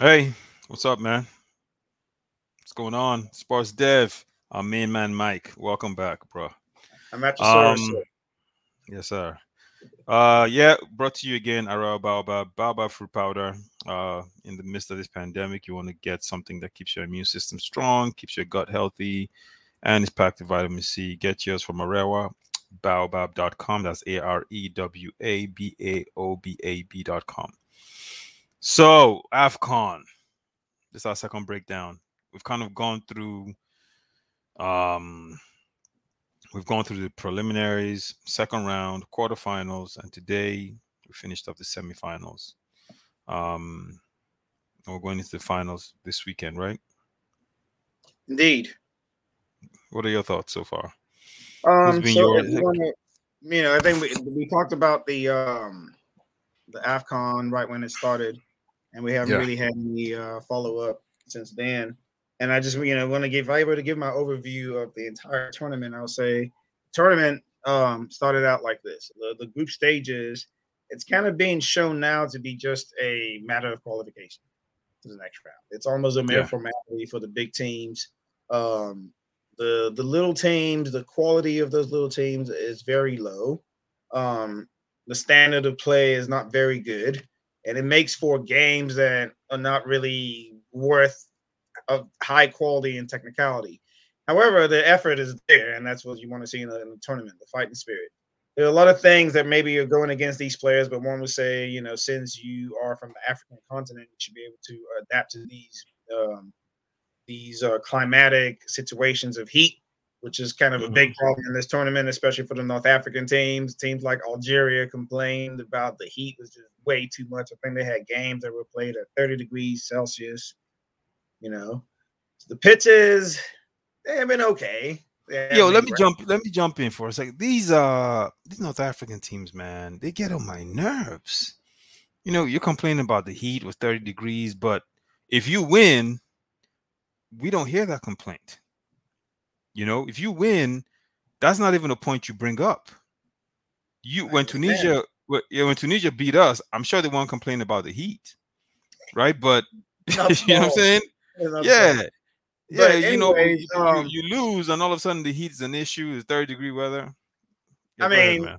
Hey, what's up, man? What's going on? Sports Dev, our main man Mike. Welcome back, bro. I'm at your service. Um, sir. yes, sir. Uh, yeah, brought to you again, Arewa Baobab, Baobab fruit powder. Uh, in the midst of this pandemic, you want to get something that keeps your immune system strong, keeps your gut healthy, and is packed with vitamin C. Get yours from Arewa, baobab.com. That's A R E W A B A O B A B.com. So, AFCON. This is our second breakdown. We've kind of gone through um we've gone through the preliminaries, second round, quarterfinals, and today we finished up the semifinals. Um we're going into the finals this weekend, right? Indeed. What are your thoughts so far? Um, so your- you know, I think we, we talked about the um the Afcon right when it started, and we haven't Yeah. really had any uh, follow up since then. And I just you know want to give if I were to give my overview of the entire tournament, I'll say tournament um started out like this: the, the group stages. It's kind of being shown now to be just a matter of qualification to the next round. It's almost a mere Yeah. formality for the big teams. Um, the the little teams, the quality of those little teams is very low. Um, the standard of play is not very good, and it makes for games that are not really worth of high quality and technicality. However, the effort is there, and that's what you want to see in a, in tournament: the fighting spirit. There are a lot of things that maybe you're going against these players, but one would say, you know, since you are from the African continent, you should be able to adapt to these um, these uh, climatic situations of heat, which is kind of a big problem in this tournament, especially for the North African teams. Teams like Algeria complained about the heat was just way too much. I think they had games that were played at 30 degrees Celsius. You know, the pitches they have been okay. Yo, let me great. jump. Let me jump in for a second. These uh, these North African teams, man, they get on my nerves. You know, you're complaining about the heat was 30 degrees, but if you win, we don't hear that complaint. You know, if you win, that's not even a point you bring up. You when. Tunisia, when, yeah, when Tunisia beat us, I'm sure they won't complain about the heat, right? But you know what I'm saying? Yeah, yeah. But you know, anyways, um, you, you lose, and all of a sudden the heat is an issue. It's 30 degree weather. Yeah, I go ahead, mean,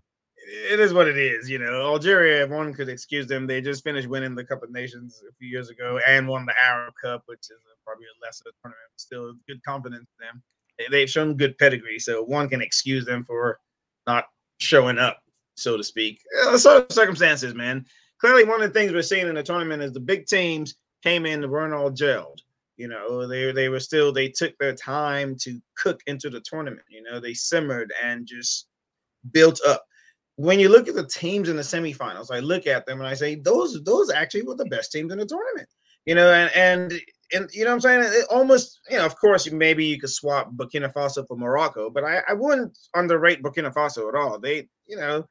it is what it is. You know, Algeria, if one could excuse them, they just finished winning the Cup of Nations a few years ago and won the Arab Cup, which is probably a lesser tournament, still good confidence in them. They, they've shown good pedigree, so one can excuse them for not showing up, so to speak. Uh, sort of circumstances, man. Clearly, one of the things we're seeing in the tournament is the big teams came in and weren't all gelled. You know, they they were still they took their time to cook into the tournament. You know, they simmered and just built up. When you look at the teams in the semifinals, I look at them and I say those those actually were the best teams in the tournament. You know, and and and you know what I'm saying? It almost, you know, of course, maybe you could swap Burkina Faso for Morocco, but I, I wouldn't underrate Burkina Faso at all. They, you know,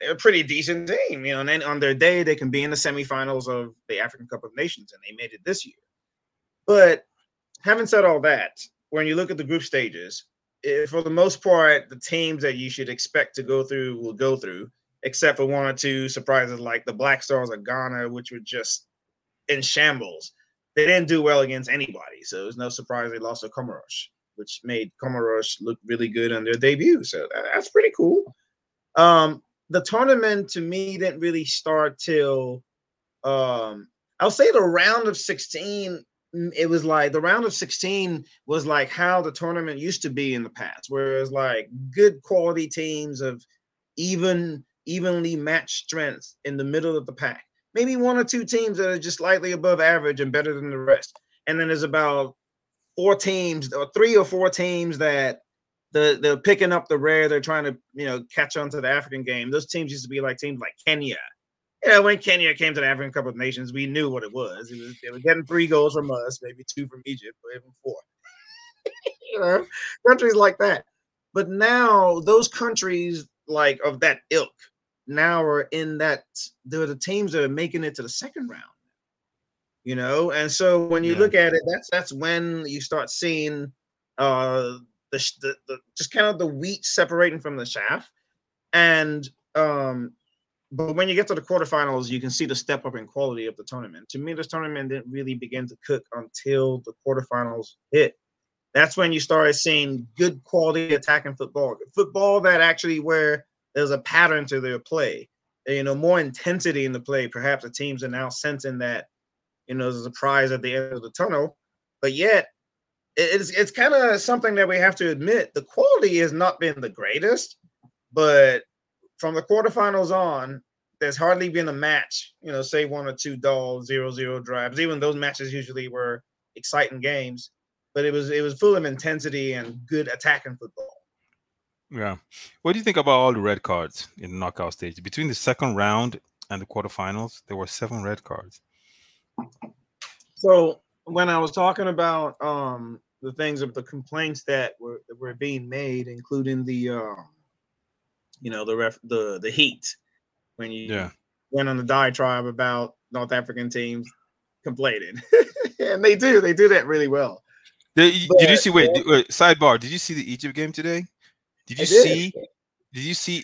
they're a pretty decent team, you know, and then on their day they can be in the semifinals of the African Cup of Nations, and they made it this year. But having said all that, when you look at the group stages, eh, for the most part, the teams that you should expect to go through will go through, except for one or two surprises like the Black Stars of Ghana, which were just in shambles. They didn't do well against anybody, so it was no surprise they lost to Comoros, which made Comoros look really good on their debut. So that- that's pretty cool. Um, the tournament to me didn't really start till um, I'll say the round of 16 mm, it was like the round of 16 was like how the tournament used to be in the past, where it was like good quality teams of even evenly matched strength in the middle of the pack. Maybe one or two teams that are just slightly above average and better than the rest. And then there's about four teams or three or four teams that the they're picking up the rare, they're trying to, you know, catch on to the African game. Those teams used to be like teams like Kenya. You know, when Kenya came to the African Cup of Nations, we knew what it was. It was they were getting three goals from us, maybe two from Egypt, or even four. you know, countries like that. But now those countries like of that ilk now are in that they're the teams that are making it to the second round. You know, and so when you Yeah. look at it, that's that's when you start seeing uh the, the, the just kind of the wheat separating from the chaff and um but when you get to the quarterfinals, you can see the step up in quality of the tournament. To me, this tournament didn't really begin to cook until the quarterfinals hit. That's when you started seeing good quality attacking football, football that actually where there's a pattern to their play. You know, more intensity in the play. Perhaps the teams are now sensing that, you know, there's a prize at the end of the tunnel. But yet, it's it's kind of something that we have to admit. The quality has not been the greatest, but from the quarterfinals on, there's hardly been a match, you know, say one or two dull zero zero drives. Even those matches usually were exciting games, but it was it was full of intensity and good attacking football. Yeah. What do you think about all the red cards in the knockout stage? Between the second round and the quarterfinals, there were seven red cards. So when I was talking about um the things of the complaints that were that were being made, including the um you know the ref the the heat when you Yeah. went on the diatribe about North African teams complaining. and they do, they do that really well. Did, did you see? Wait, wait, sidebar. Did you see the Egypt game today? Did you see? Did you see?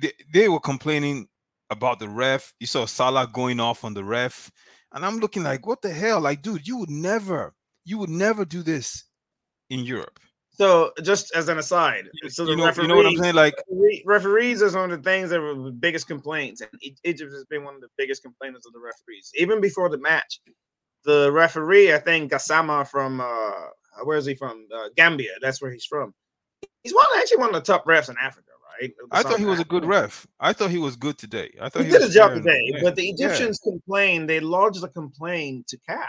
They, they were complaining about the ref. You saw Salah going off on the ref, and I'm looking like, what the hell? Like, dude, you would never, you would never do this in Europe. So just as an aside, so the you know, referees, you know what I'm saying? Like, referees is one of the things that were the biggest complaints, and Egypt has been one of the biggest complainers of the referees. Even before the match, the referee, I think Gassama from uh, where is he from? Uh, Gambia. That's where he's from. He's one actually one of the top refs in Africa, right? I thought he was a good ref. I thought he was good today. I thought He he, did a job today, yeah, but the yeah. Egyptians complained. They lodged a complaint to CAF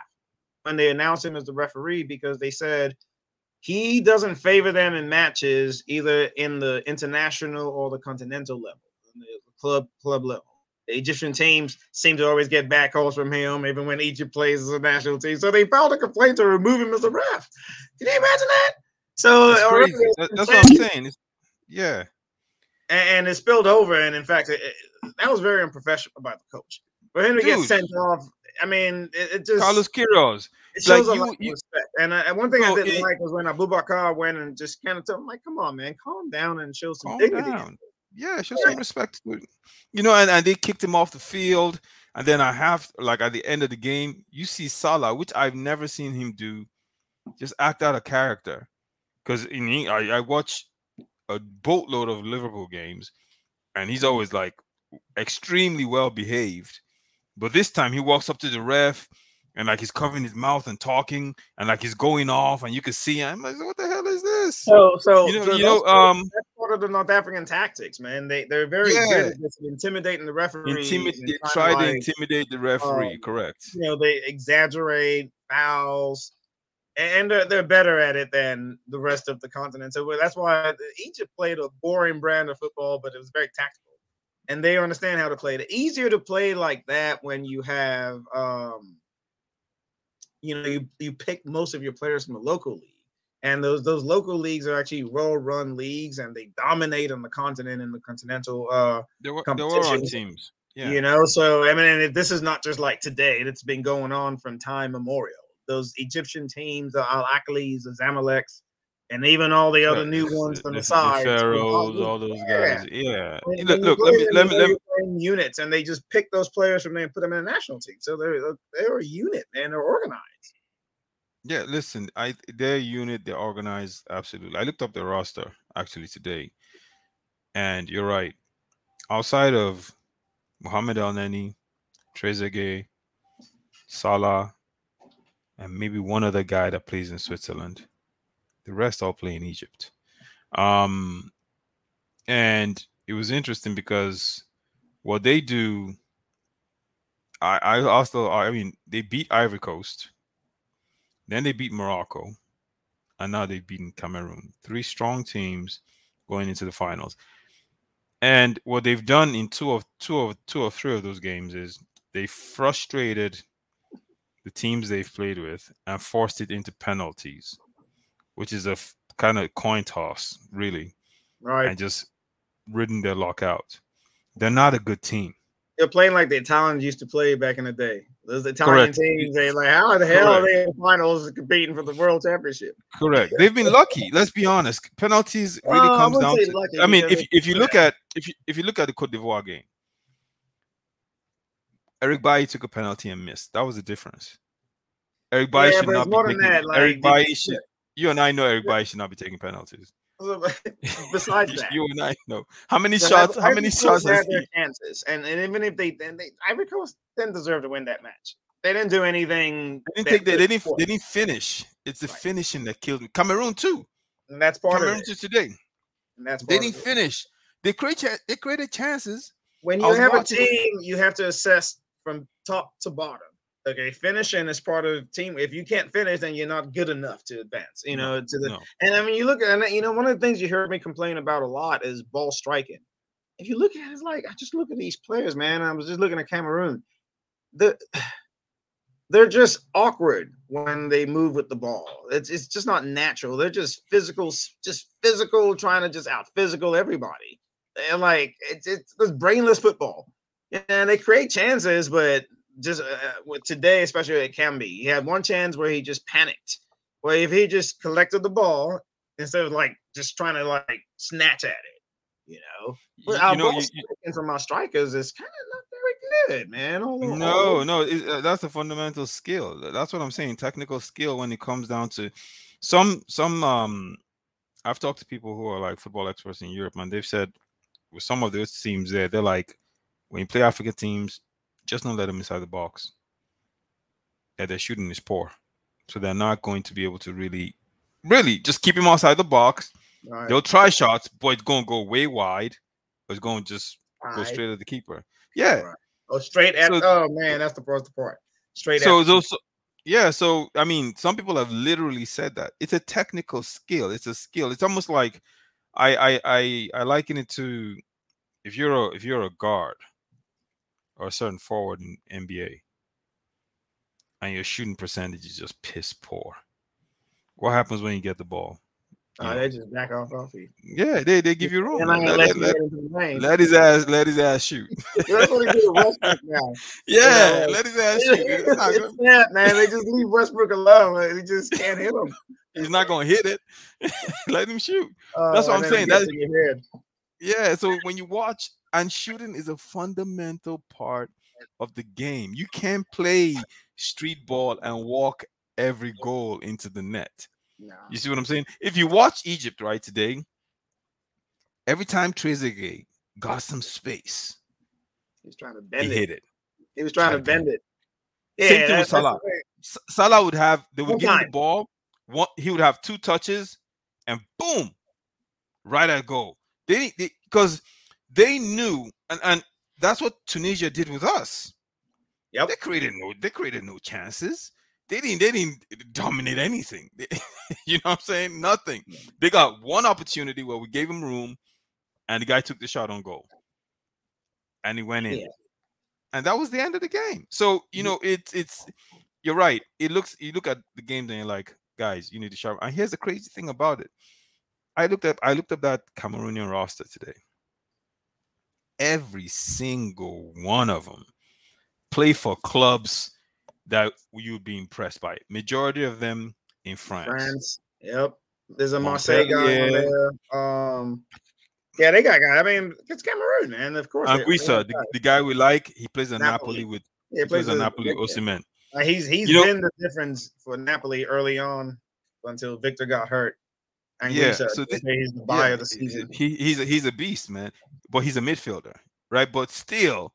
when they announced him as the referee because they said he doesn't favor them in matches either in the international or the continental level, the club club level. The Egyptian teams seem to always get back calls from him, even when Egypt plays as a national team. So they filed a complaint to remove him as a ref. Can you imagine that? So It's crazy. That- that's what I'm saying. It's, yeah. and, and it spilled over. And in fact, it, it- that was very unprofessional by the coach. For him to get sent off, I mean, it, it just Carlos Queiroz. it like, shows a you- lot of you- respect. And, uh, and one thing I didn't it- like was when Aboubakar went and just kind of told him, like, "Come on, man, calm down and show some dignity." down. Yeah, show some respect. You know, and, and they kicked him off the field. And then I have like at the end of the game, you see Salah, which I've never seen him do, just act out a character. Because in Eng- I, I watch a boatload of Liverpool games, and he's always like extremely well behaved. But this time he walks up to the ref and like he's covering his mouth and talking and like he's going off, and you can see him. I'm like, what the hell is this? So, so You know, so you know, um, that's part of the North African tactics, man. They they're very Yeah. good at intimidating the referee. Intimid- they try to like, intimidate the referee, um, correct? you know they exaggerate fouls and they're, they're better at it than the rest of the continent so that's why egypt played a boring brand of football but it was very tactical and they understand how to play it easier to play like that when you have um you know you, you pick most of your players from the local league and those those local leagues are actually well run leagues and they dominate on the continent and the continental uh They were, they were teams. Yeah. you know, so I mean, and this is not just like today; it's been going on from time memorial. Those Egyptian teams, the Al Ahlys, the Zamaleks, and even all the other new ones on the, the side. Pharaohs, all those guys. Yeah. When- Look, look, let me let me let me units, and they just pick those players from there and put them in a national team. So they're they're a unit, man. They're organized. Yeah, listen, I their unit, they're organized absolutely. I looked up the roster actually today, and you're right. Outside of Mohamed Elneny, Trezeguet, Salah, and maybe one other guy that plays in Switzerland, the rest all play in Egypt. Um, and it was interesting because what they do, I I also I mean they beat Ivory Coast. Then they beat Morocco, and now they've beaten Cameroon. Three strong teams going into the finals. And what they've done in two of two of two or three of those games is they frustrated the teams they've played with and forced it into penalties, which is a f- kind of coin toss, really, Right. and just ridden their luck out. They're not a good team. They're playing like the Italians used to play back in the day. Those Italian Correct. teams, they like, how the hell are they in the finals competing for the world championship? Correct. They've been lucky. Let's be honest. Penalties really uh, Well, comes down to. lucky I mean, if if you look at if you if you look at the Cote d'Ivoire game, Eric Bailly took a penalty and missed. That was the difference. Eric Bailly Yeah, should not be more than taking, that, like, Eric Bailly should. You and I know Eric Bailly should not be taking penalties. Besides that, you and I know how many shots. How many shots has he? their chances, and, and even if they then they Ivory Coast didn't deserve to win that match. They didn't do anything. They didn't take. They, could they didn't. They didn't finish. It's the Right. finishing that killed me. Cameroon too. and that's part Cameroon of it. today. And that's They didn't finish. They create. They created chances. When you have a team, you have to assess from top to bottom. Okay, finishing is part of the team. If you can't finish, then you're not good enough to advance. You know, to the No. and I mean, you look at you know one of the things you heard me complain about a lot is ball striking. If you look at it, it's like I just look at these players, man. I was just looking at Cameroon. The they're just awkward when they move with the ball. It's it's just not natural. They're just physical, just physical, trying to just out physical everybody. And like it's it's, it's brainless football. And they create chances, but just uh, with today, especially it can be. He had one chance where he just panicked. Well, if he just collected the ball instead of like just trying to like snatch at it, you know. You, But our you know. ball You, from our strikers is kind of not very good, man. All the- all no, no. It, uh, that's a fundamental skill. That's what I'm saying. Technical skill when it comes down to some some. Um, I've talked to people who are like football experts in Europe, and they've said with some of those teams there, they're like, when you play African teams, just don't let them inside the box. Yeah, their shooting is poor, so they're not going to be able to really, really just keep him outside the box. Right, They'll try shots, but it's going to go way wide. Or it's going to just all go right. straight at the keeper. Yeah. Right. Oh, straight at. So- oh man, that's the first part. Straight So at. those, so- yeah. So I mean, some people have literally said that it's a technical skill. It's a skill. It's almost like I I I, I liken it to if you're a if you're a guard or a certain forward in NBA and your shooting percentage is just piss poor. What happens when you get the ball? Oh, they just back off off you. yeah, they, they give you room. Let, let let- get into the lane. let his ass let his ass shoot. That's what they do with Westbrook now. Yeah, let his ass shoot. It's not it's snap, man. They just leave Westbrook alone. They just can't hit him. he's not gonna hit it. let him shoot. Uh, That's what I'm saying. gets That- in your head. Yeah, so when you watch and shooting is a fundamental part of the game. You can't play street ball and walk every goal into the net. Nah. You see what I'm saying? If you watch Egypt right today, every time Trezeguet got some space, He's trying to he bend it. hit it. He was trying to Tried to bend it. Yeah, Same thing with Salah. the way- S- Salah would have they would give him the ball, one he would have two touches, and boom, right at goal. They because they knew, and, and that's what Tunisia did with us. Yep. They created no, they created no chances. They didn't, they didn't dominate anything. They- you know what I'm saying? Nothing. Hmm. They got one opportunity where we gave him room, and the guy took the shot on goal, and he went in, Yeah. and that was the end of the game. So you know, it's it's you're right. It looks you look at the game, and you're like, guys, you need to sharpen. And here's the crazy thing about it. I looked up I looked up that Cameroonian roster today. Every single one of them play for clubs that you'd be impressed by. Majority of them in France. France. Yep. There's a Marseille guy there. Um, yeah, they got guy. I mean, it's Cameroon, man. Of course. And they- they Guisa, the, the guy we like, he plays at Napoli. Napoli with Yeah, he plays at with- Napoli. Uh, he's he's You know- been the difference for Napoli early on until Victor got hurt. And Yeah, so thi- he's the buy Yeah, of the season. He he's a, he's a beast, man. But he's a midfielder, right? But still,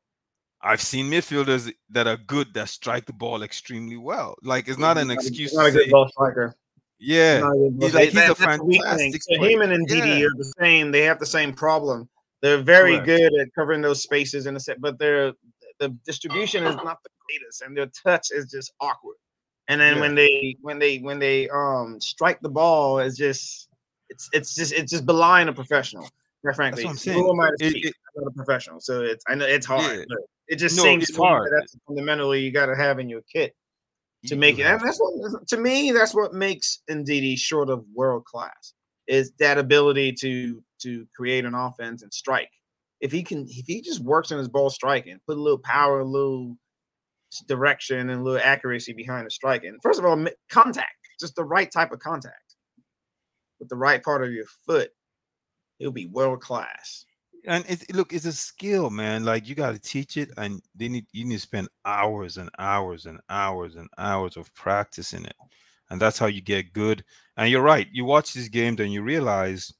I've seen midfielders that are good that strike the ball extremely well. Like it's not an excuse He's not a good ball striker. yeah, Not a good ball he's like- he's a That- the fantastic So him and Ndidi Yeah. are the same. They have the same problem. They're very Correct. good at covering those spaces in the set, but their the distribution is not the greatest, and their touch is just awkward. And then Yeah. when they when they when they um strike the ball, it's just it's it's just it's just belying a professional. Quite frankly, what I'm Who am I to It- speak? it- I'm not a professional, so it's I know it's hard, Yeah. but it just No, seems it's to that hard. that's fundamentally you got to have in your kit to make it. And that's what to me that's what makes Ndidi short of world class is that ability to to create an offense and strike. If he can, if he just works on his ball striking, put a little power, a little direction, and a little accuracy behind the striking. First of all, contact, just the right type of contact with the right part of your foot, he'll be world class. and look, it's a skill, man. Like you got to teach it, and they need you need to spend hours and hours and hours and hours of practicing it, and that's how you get good. And you're right. You watch these games and you realize,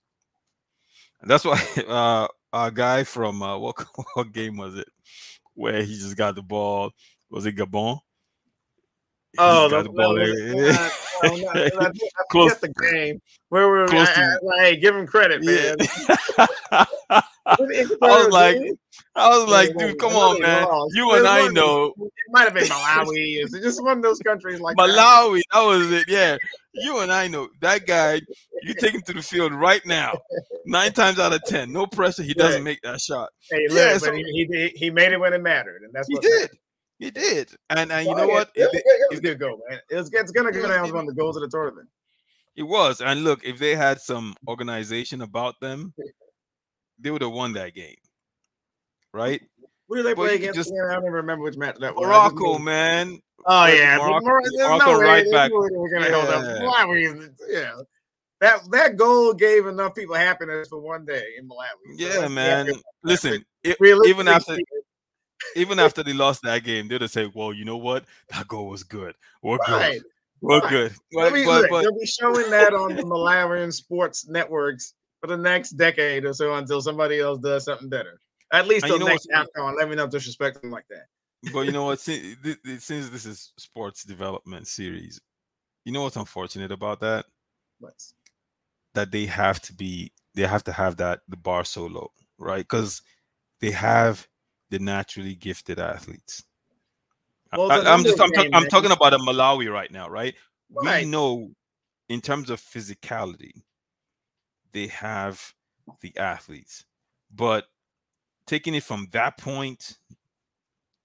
that's why uh, a guy from uh, what what game was it, where he just got the ball? Was it Gabon? Oh, the, the ball. Uh, oh, close the game. Where were we? I, I, hey, give him credit, man. Yeah. I was like, I was like, dude, come on, man. You and I know. It might have been Malawi. It's just one of those countries like Malawi. That. that was it. Yeah. You and I know that guy. You take him to the field right now. Nine times out of ten, no pressure. He doesn't make that shot. Hey, look, yeah, so, but he, he, he made it when it mattered, and that's what he did. He did, and and you know what? It, it, it was a good goal, man. It's, it's gonna go down as one of the goals of the tournament. It was, and look, if they had some organization about them, they would have won that game, right? Who did they play against? Just, I don't even remember which match that was. Morocco, man. Oh yeah, Morocco, Morocco no right back. We're gonna yeah. hold up. Yeah, that that goal gave enough people happiness for one day in Malawi. So yeah, man. Listen, it, even after even after they lost that game, they'd say, "Well, you know what? That goal was good. We're right. good. We're right. good." But, but, look, but, they'll be showing that on the Malawian sports networks for the next decade or so until somebody else does something better. At least the next AFCON. Let me not disrespect them like that. But you know what? since, since this is sports development series, you know what's unfortunate about that? What? That they have to be, they have to have that the bar so low, right? Because they have the naturally gifted athletes. Well, I, am just I'm, talking about a Malawi right now, right? right? We know in terms of physicality, they have the athletes. But taking it from that point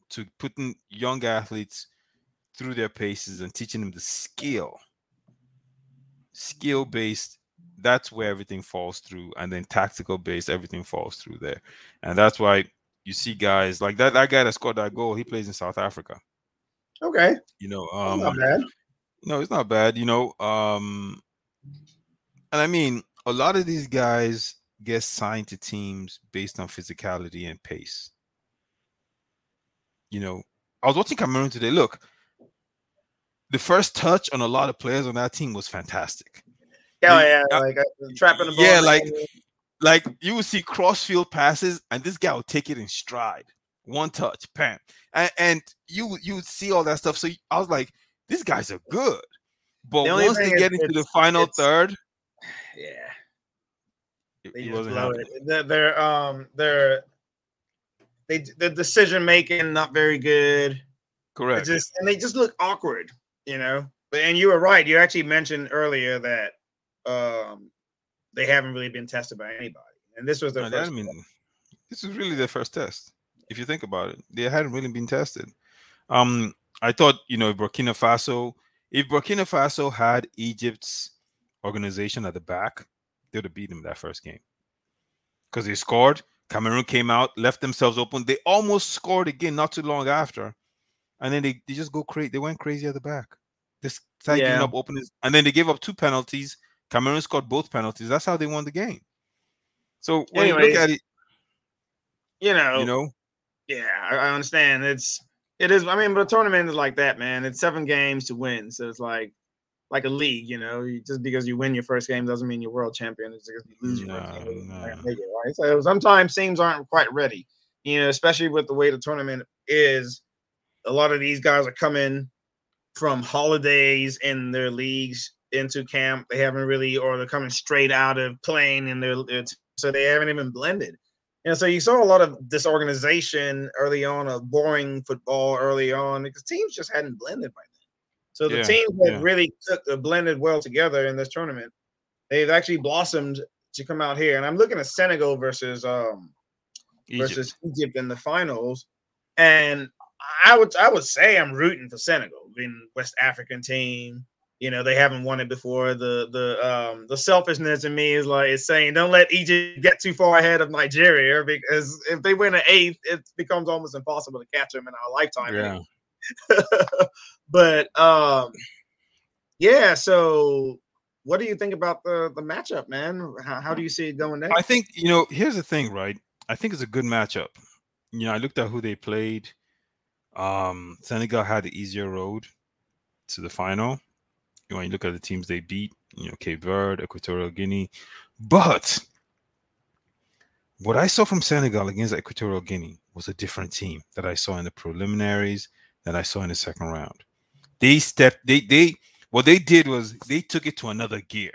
to putting young athletes through their paces and teaching them the skill, skill based, that's where everything falls through. And then tactical based, everything falls through there. And that's why you see guys like that, that guy that scored that goal, he plays in South Africa. Okay. You know, um, not bad. No, it's not bad. You know, um, and I mean, a lot of these guys get signed to teams based on physicality and pace. You know, I was watching Cameroon today. Look, the first touch on a lot of players on that team was fantastic. Yeah, yeah, like uh, trapping the ball. Yeah, like like you will see crossfield passes, and this guy will take it in stride, one touch, bam, and, and you you would see all that stuff. So I was like, these guys are good, but the once they get into the final third, yeah, they just blow it. They're, they're um they're they the decision making not very good. Correct. just and they just look awkward, you know. But and you were right. You actually mentioned earlier that um they haven't really been tested by anybody, and this was their no, first. I mean, this is really their first test. If you think about it, they hadn't really been tested. Um, I thought you know Burkina Faso. If Burkina Faso had Egypt's organization at the back, they would have beaten them that first game because they scored. Cameroon came out, left themselves open. They almost scored again not too long after, and then they, they just go crazy. They went crazy at the back. They started yeah. giving up openings, and then they gave up two penalties. Cameroon scored both penalties. That's how they won the game. So when Anyways, you look at it, you know, you know, yeah, I understand. It's it is. I mean, but a tournament is like that, man. It's seven games to win, so it's like like a league, you know. just because you win your first game doesn't mean you're world champion. It's because you lose your first game, no. it, right? So sometimes teams aren't quite ready, you know, especially with the way the tournament is. A lot of these guys are coming from holidays in their leagues into camp. They haven't really, or they're coming straight out of playing in their, so they haven't even blended. And so you saw a lot of disorganization early on, of boring football early on because teams just hadn't blended by then. so the yeah, teams that yeah. really took the blended well together in this tournament, they've actually blossomed to come out here. And I'm looking at Senegal versus um Egypt. versus Egypt in the finals. And I would I would say I'm rooting for Senegal, being West African team. You know, they haven't won it before. The the um the selfishness in me is like it's saying don't let Egypt get too far ahead of Nigeria because if they win an eighth, it becomes almost impossible to catch them in our lifetime. Yeah. but um, yeah. So, what do you think about the the matchup, man? How, how do you see it going there? I think you know. Here's the thing, right? I think it's a good matchup. You know, I looked at who they played. Um, Senegal had the easier road to the final. You when you look at the teams they beat, you know, Cape Verde, Equatorial Guinea, but what I saw from Senegal against Equatorial Guinea was a different team that I saw in the preliminaries that I saw in the second round. They stepped, they they what they did was they took it to another gear.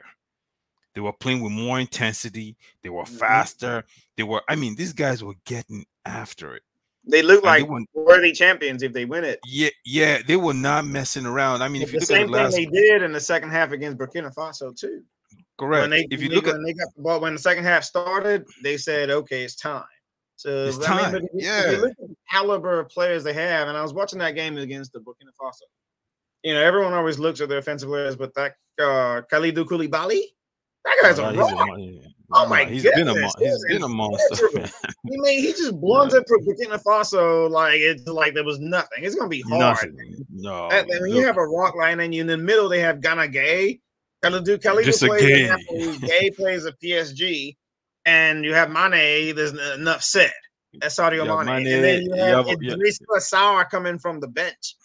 They were playing with more intensity, they were Mhm. faster, they were, I mean, these guys were getting after it. They look And they like won- worthy champions if they win it. Yeah, yeah, they were not messing around. I mean, if the you look same at the last thing they did in the second half against Burkina Faso too. correct. When they, if you when look they, at when they got the ball, when the second half started, they said, "Okay, it's time." So It's I mean, time, but if you- if yeah. you look at the caliber of players they have, and I was watching that game against the Burkina Faso. You know, everyone always looks at their offensive players, but that uh, Kalidou Koulibaly, that guy's Oh, a he's rock. A Oh my he's been a goodness, mon- he's been a monster. I mean, he just blundered for Burkina Faso like it's like there was nothing. It's gonna be hard. Nothing. No. And then when you have a rock line and you in the middle, they have Gana Gueye. Kalidou Kalidou Just a plays Gueye. Napoli, Gueye plays at PSG, and you have Mane. There's enough said. That's Sadio Yeah, Mane. Mane, And then you have a- yeah. Idris coming from the bench.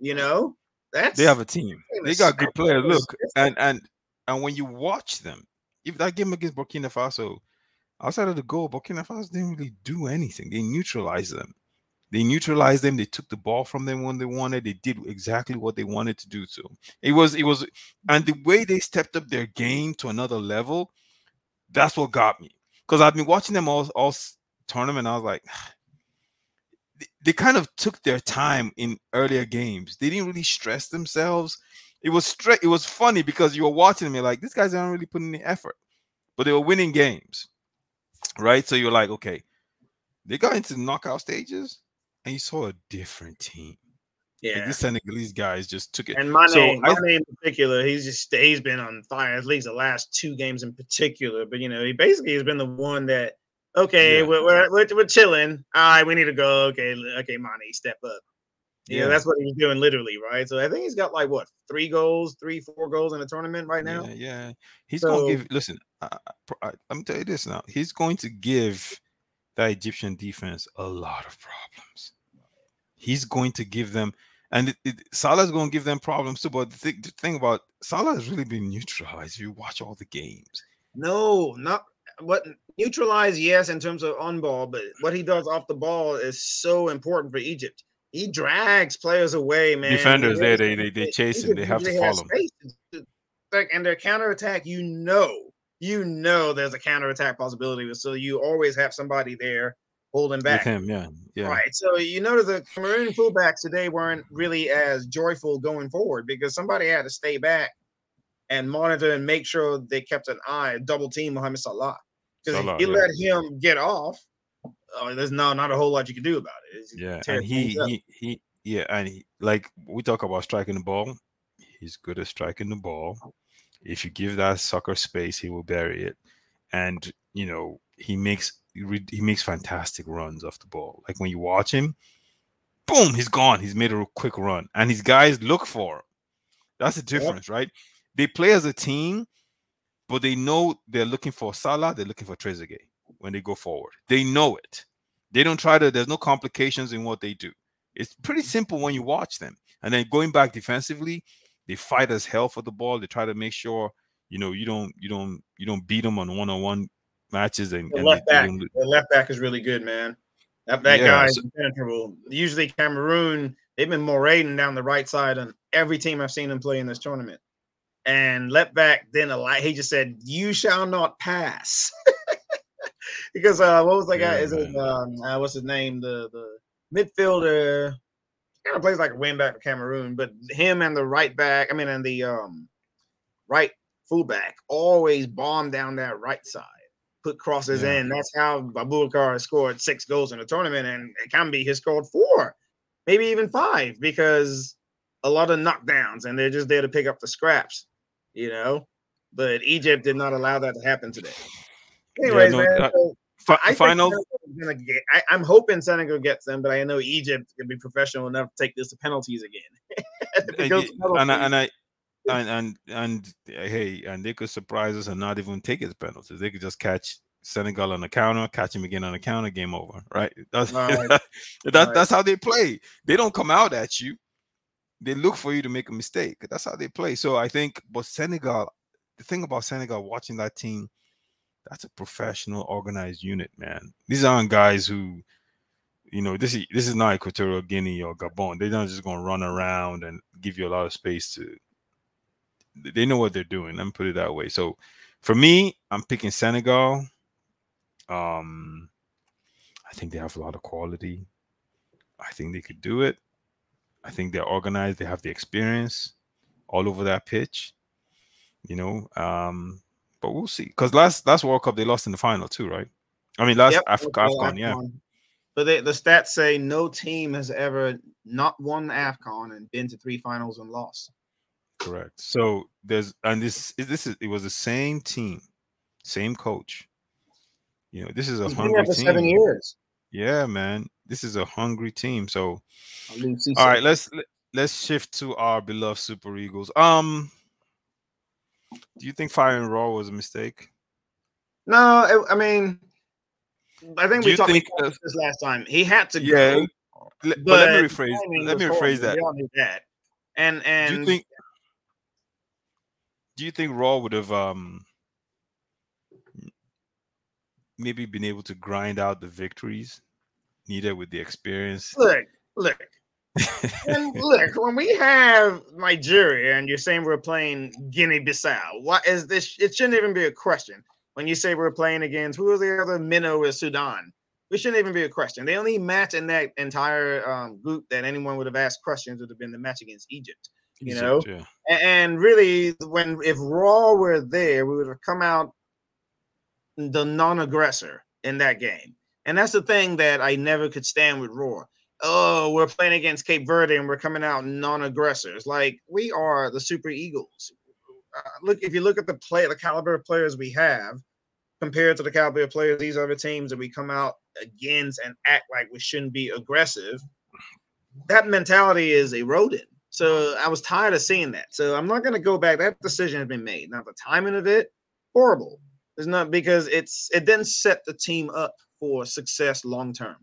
You know, that's they have a team. They got good players. Look, and and and when you watch them, if that game against Burkina Faso, outside of the goal, Burkina Faso didn't really do anything. They neutralized them. They neutralized them. They took the ball from them when they wanted. They did exactly what they wanted to do. To it was it was, and the way they stepped up their game to another level, that's what got me. Because I've been watching them all all tournament. I was like, they kind of took their time in earlier games. They didn't really stress themselves. It was straight. It was funny because you were watching me like, these guys aren't really putting any effort, but they were winning games, right? So you're like, okay, they got into the knockout stages, and you saw a different team. Like, yeah. these Senegalese guys just took it. And my So I- Mane in particular, he's just he's been on fire. At least the last two games in particular. But you know, he basically has been the one that okay, Yeah. we're, we're, we're we're chilling. All right, we need to go. Okay, okay, Mane, step up. Yeah, Yeah. that's what he's doing literally, right? So I think he's got like what three goals, three, four goals in the tournament right now. Yeah, yeah. He's So- to give. Listen, I, I, I'm tell you this now. He's going to give that Egyptian defense a lot of problems. He's going to give them, and it, it, Salah's going to give them problems too. But the, thi- the thing about Salah has really been neutralized. If you watch all the games, No, not what neutralized. yes, in terms of on ball, but what he does off the ball is so important for Egypt. He drags players away, man. Defenders there, they- they- they chase him, they have to follow him. Like, and their counterattack, you know, you know, there's a counterattack possibility. So you always have somebody there holding back. with him, yeah, yeah, Right. So you notice the Cameroon fullbacks today weren't really as joyful going forward because somebody had to stay back and monitor and make sure they kept an eye, double team Mohamed Salah. Because you yeah. let him get off, uh, there's no not a whole lot you can do about it. It's- yeah. And he, he, he, yeah, and he, like we talk about striking the ball. He's good at striking the ball. If you give that sucker space, he will bury it. And you know, he makes he makes fantastic runs off the ball. Like when you watch him, boom, he's gone. He's made a real quick run, and his guys look for him. That's the difference, right? They play as a team, but they know they're looking for Salah. They're looking for Trezeguet when they go forward. They know it. They don't try to. There's no complications in what they do. It's pretty simple when you watch them. And then going back defensively, they fight as hell for the ball. They try to make sure you know you don't you don't you don't beat them on one on one matches and, The and left back, the left back is really good, man. That, that Yeah, guy is so- impenetrable. Usually Cameroon, they've been morating down the right side on every team I've seen them play in this tournament. And left back then a lot. He just said, "You shall not pass," because uh, what was that guy? Yeah, Is it um, uh, what's his name? The the midfielder kind of plays like a wing back for Cameroon, but him and the right back, I mean, and the um right fullback always bomb down that right side, put crosses Yeah. in. That's how Aboubakar scored six goals in the tournament, and Ekambi has scored four, maybe even five, because a lot of knockdowns, and they're just there to pick up the scraps, you know. But Egypt did not allow that to happen today. Yeah, Anyways, no, man, uh, so Fi- I final. Gonna get, I, I'm hoping Senegal gets them, but I know Egypt can be professional enough to take this to penalties again. If it goes y- to and I, and I and and and hey, and they could surprise us and not even take it as penalties. They could just catch Senegal on the counter, catch him again on the counter, game over. Right? That's Right. that, Right. that's how they play. They don't come out at you. They look for you to make a mistake. That's how they play. So I think, but Senegal, the thing about Senegal, watching that team, that's a professional, organized unit, man. These aren't guys who, you know, this is this is not Equatorial Guinea or Gabon. They're not just gonna run around and give you a lot of space to. They know what they're doing. Let me put it that way. So, for me, I'm picking Senegal. Um, I think they have a lot of quality. I think they could do it. I think they're organized. They have the experience all over that pitch. You know, um, but we'll see. Because last last World Cup they lost in the final too, right? I mean, last Yep, Africa okay, Afcon, yeah, But they, the stats say no team has ever not won AFCON and been to three finals and lost. correct. So there's and this this is it was the same team, same coach. You know, this is a He's hungry for seven years. Yeah, man, this is a hungry team. So I mean, see, all right, let's let's shift to our beloved Super Eagles. Um, do you think firing Rohr was a mistake? No, it, I mean, I think Do we talked think, about uh, this last time. He had to Yeah, go, Le- but, but let me rephrase. Let me rephrase that. We all knew that. And and do you think do you think Rohr would have um maybe been able to grind out the victories needed with the experience? look, look, and look, when we have Nigeria and you're saying we're playing Guinea-Bissau, what is this? It shouldn't even be a question. When you say we're playing against who was the other minnow is Sudan, it shouldn't even be a question. The only match in that entire um, group that anyone would have asked questions would have been the match against Egypt. you know, yeah. And really, when if Rohr were there, we would have come out the non-aggressor in that game. And that's the thing that I never could stand with Rohr. Oh, we're playing against Cape Verde and we're coming out non-aggressors. Like we are the Super Eagles. Uh, look, if you look at the play, the caliber of players we have compared to the caliber of players these other teams that we come out against and act like we shouldn't be aggressive, that mentality is eroded. So I was tired of seeing that. So I'm not going to go back. That decision has been made. Now the timing of it, horrible. It's not because it's it didn't set the team up for success long term.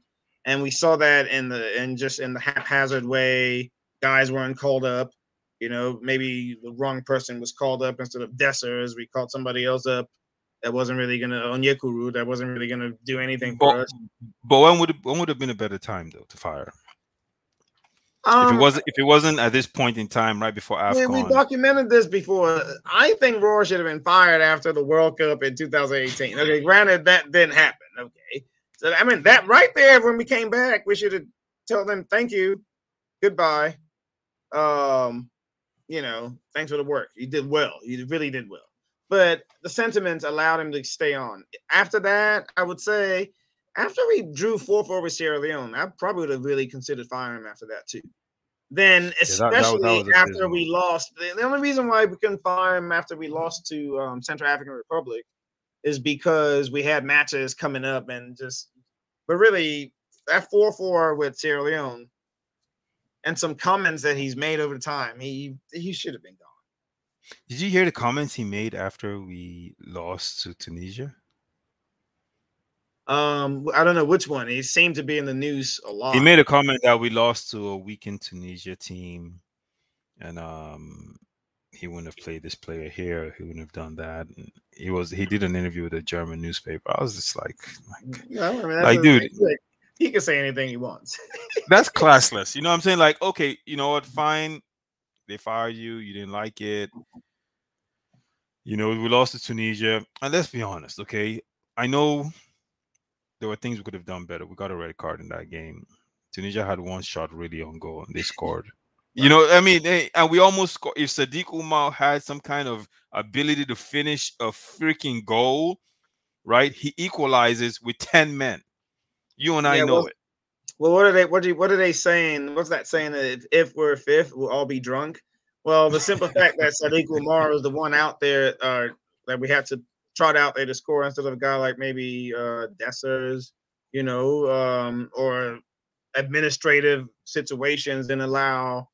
And we saw that in the in just in the haphazard way. Guys weren't called up. You know, maybe the wrong person was called up instead of Dessers. We called somebody else up that wasn't really gonna Onyekuru that wasn't really gonna do anything for But, us. but when would when would have been a better time though to fire? if Um, it wasn't if it wasn't at this point in time, right before Yeah, we documented this before. I think Rohr should have been fired after the World Cup in 2018. Okay, granted that didn't happen. Okay, so I mean that right there when we came back, we should have told them thank you, goodbye. Um, you know, thanks for the work. You did well. You really did well. But the sentiments allowed him to stay on. After that, I would say after we drew 4 4 with Sierra Leone, I probably would have really considered firing him after that too. Then, that- that was- especially was after we lost, the, the only reason why we couldn't fire him after we lost to um, Central African Republic is because we had matches coming up and just, but really, that 4 4 with Sierra Leone and some comments that he's made over time, he he should have been gone. did you hear the comments he made after we lost to Tunisia? Um, I don't know which one. He seemed to be in the news a lot. He made a comment that we lost to a weakened Tunisia team, and um, he wouldn't have played this player here. He wouldn't have done that. And he was he did an interview with a German newspaper. I was just like, like mm, No, I mean, Like, dude. look, he can say anything he wants. that's classless. You know what I'm saying? Like, okay, you know what? Fine, they fired you. You didn't like it. You know, we lost to Tunisia, and let's be honest. Okay, I know there were things we could have done better. We got a red card in that game. Tunisia had one shot really on goal, and they scored. You know, I mean, they, and we almost scored. If Sadiq Umar had some kind of ability to finish a freaking goal, right? He equalizes with ten men. You and I Yeah, know well, it. Well, what are they? What do? What are they saying? What's that saying? That if, if we're fifth, we'll all be drunk. Well, the simple fact that Sadiq Umar is the one out there uh, that we had to trot out there to score instead of a guy like maybe uh, Dessers, you know, um, or administrative situations and allow